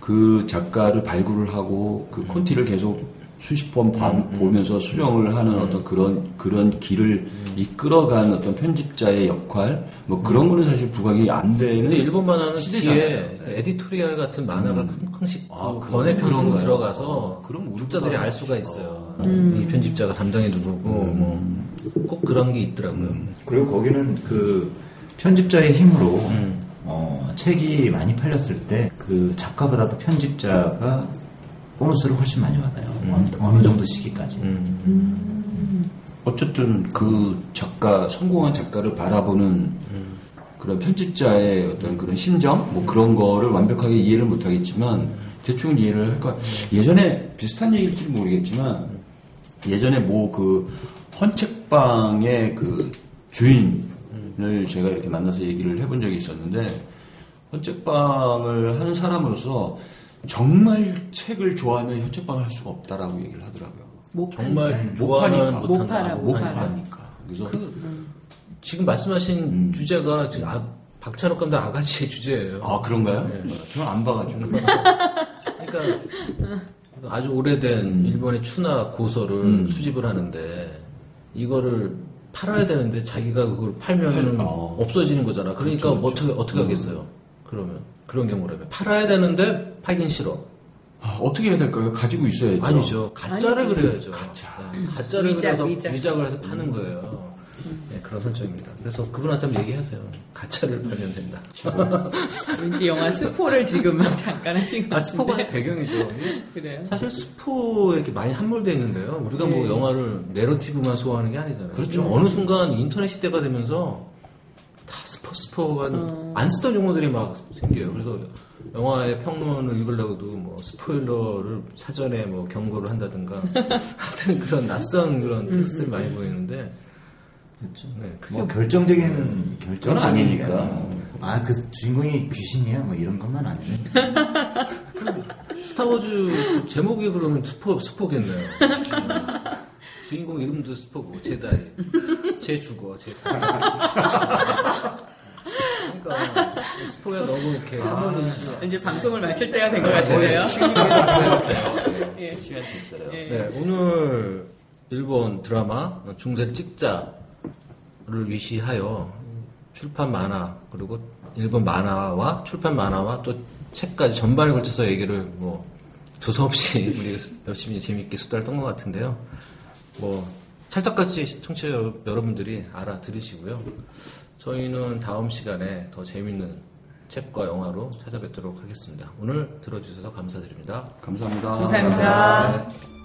그 작가를 발굴을 하고 그 콘티를 계속 수십 번 봐- 보면서 수정을 하는 어떤 그런 그런 길을 이끌어간 어떤 편집자의 역할 뭐 그런 거는 사실 부각이 안 되는 근데 일본 만화는 시대잖아요. 뒤에 editorial 같은 만화가 형식 아, 그 번외편으로? 들어가서 아, 그럼 독자들이 알 수가 있어요. 이 편집자가 담당해 누구고 뭐 꼭 그런 게 있더라고요. 그리고 거기는 그 편집자의 힘으로 음. 어, 책이 많이 팔렸을 때 그 작가보다도 편집자가 보너스를 훨씬 많이 받아요. 어느, 어느 정도 시기까지. 음. 어쨌든 그 작가 성공한 작가를 바라보는 그런 편집자의 어떤 그런 심정 뭐 그런 거를 완벽하게 이해를 못하겠지만 대충 이해를 할 거. 예전에 비슷한 얘기일지 모르겠지만 예전에 뭐 그 헌책방의 그 주인을 제가 이렇게 만나서 얘기를 해본 적이 있었는데 헌책방을 하는 사람으로서 정말 책을 좋아하면 헌책방을 할 수가 없다라고 얘기를 하더라고요. 못 정말 팔- 못 좋아하는 파니까. 못. 파니까. 그래서 그 지금 말씀하신 음. 주제가 지금 아, 박찬욱 감독 아가씨의 주제예요. 아 그런가요? 네. 저는 안 봐가지고. 그러니까 아주 오래된 일본의 추나 고서를 음. 수집을 하는데 이거를 팔아야 되는데 자기가 그걸 팔면은 팔- 어. 없어지는 거잖아. 그러니까 그렇죠, 뭐 어떻게 그렇죠. 어떻게 하겠어요? 그러면 그런 경우라면 팔아야 되는데 팔긴 싫어. 아, 어떻게 해야 될까요? 가지고 있어야죠. 아니죠. 가짜를 아니죠. 그려야죠. 가짜. 네, 가짜를 위작, 그려서 위작. 위작을 해서 파는 거예요. 네, 그런 설정입니다. 그래서 그분한테 한번 얘기하세요. 가짜를 팔면 된다. 왠지 영화 스포를 지금 막 잠깐 하신 것 아, 스포가 같은데. 배경이죠. 그래요? 사실 스포에 이렇게 많이 함몰되어 있는데요. 우리가 뭐 네. 영화를 내러티브만 소화하는 게 아니잖아요. 그렇죠. 어느 순간 인터넷 시대가 되면서 다 스포 스포가 어. 안 쓰던 용어들이 막 생겨요. 그래서 영화의 평론을 읽으려고도 뭐 스포일러를 사전에 뭐 경고를 한다든가 하여튼 그런 낯선 그런 텍스트들이 많이 보이는데 그렇죠. 네, 크게 뭐 결정적인 그건 결정은 아니니까. 아그 주인공이 귀신이야 뭐 이런 것만 아니면 스타워즈 제목이 그러면 스포, 스포겠네요. 주인공 이름도 스포고, 제다이. 제 죽어, 제다이. 그러니까, 스포가 너무 이렇게 함몰되지 이제 방송을 마칠 때가 된 것 같은데요. 예. 시간이 있어요. 예. 네, 오늘 일본 드라마 중세를 찍자를 위시하여 출판 만화 그리고 일본 만화와 출판 만화와 또 책까지 전반에 걸쳐서 얘기를 뭐 두서없이 우리 열심히 재밌게 수다를 떤 것 같은데요. 뭐 찰떡같이 청취자 여- 여러분들이 알아들으시고요. 저희는 다음 시간에 더 재밌는 책과 영화로 찾아뵙도록 하겠습니다. 오늘 들어주셔서 감사드립니다. 감사합니다. 감사합니다. 네.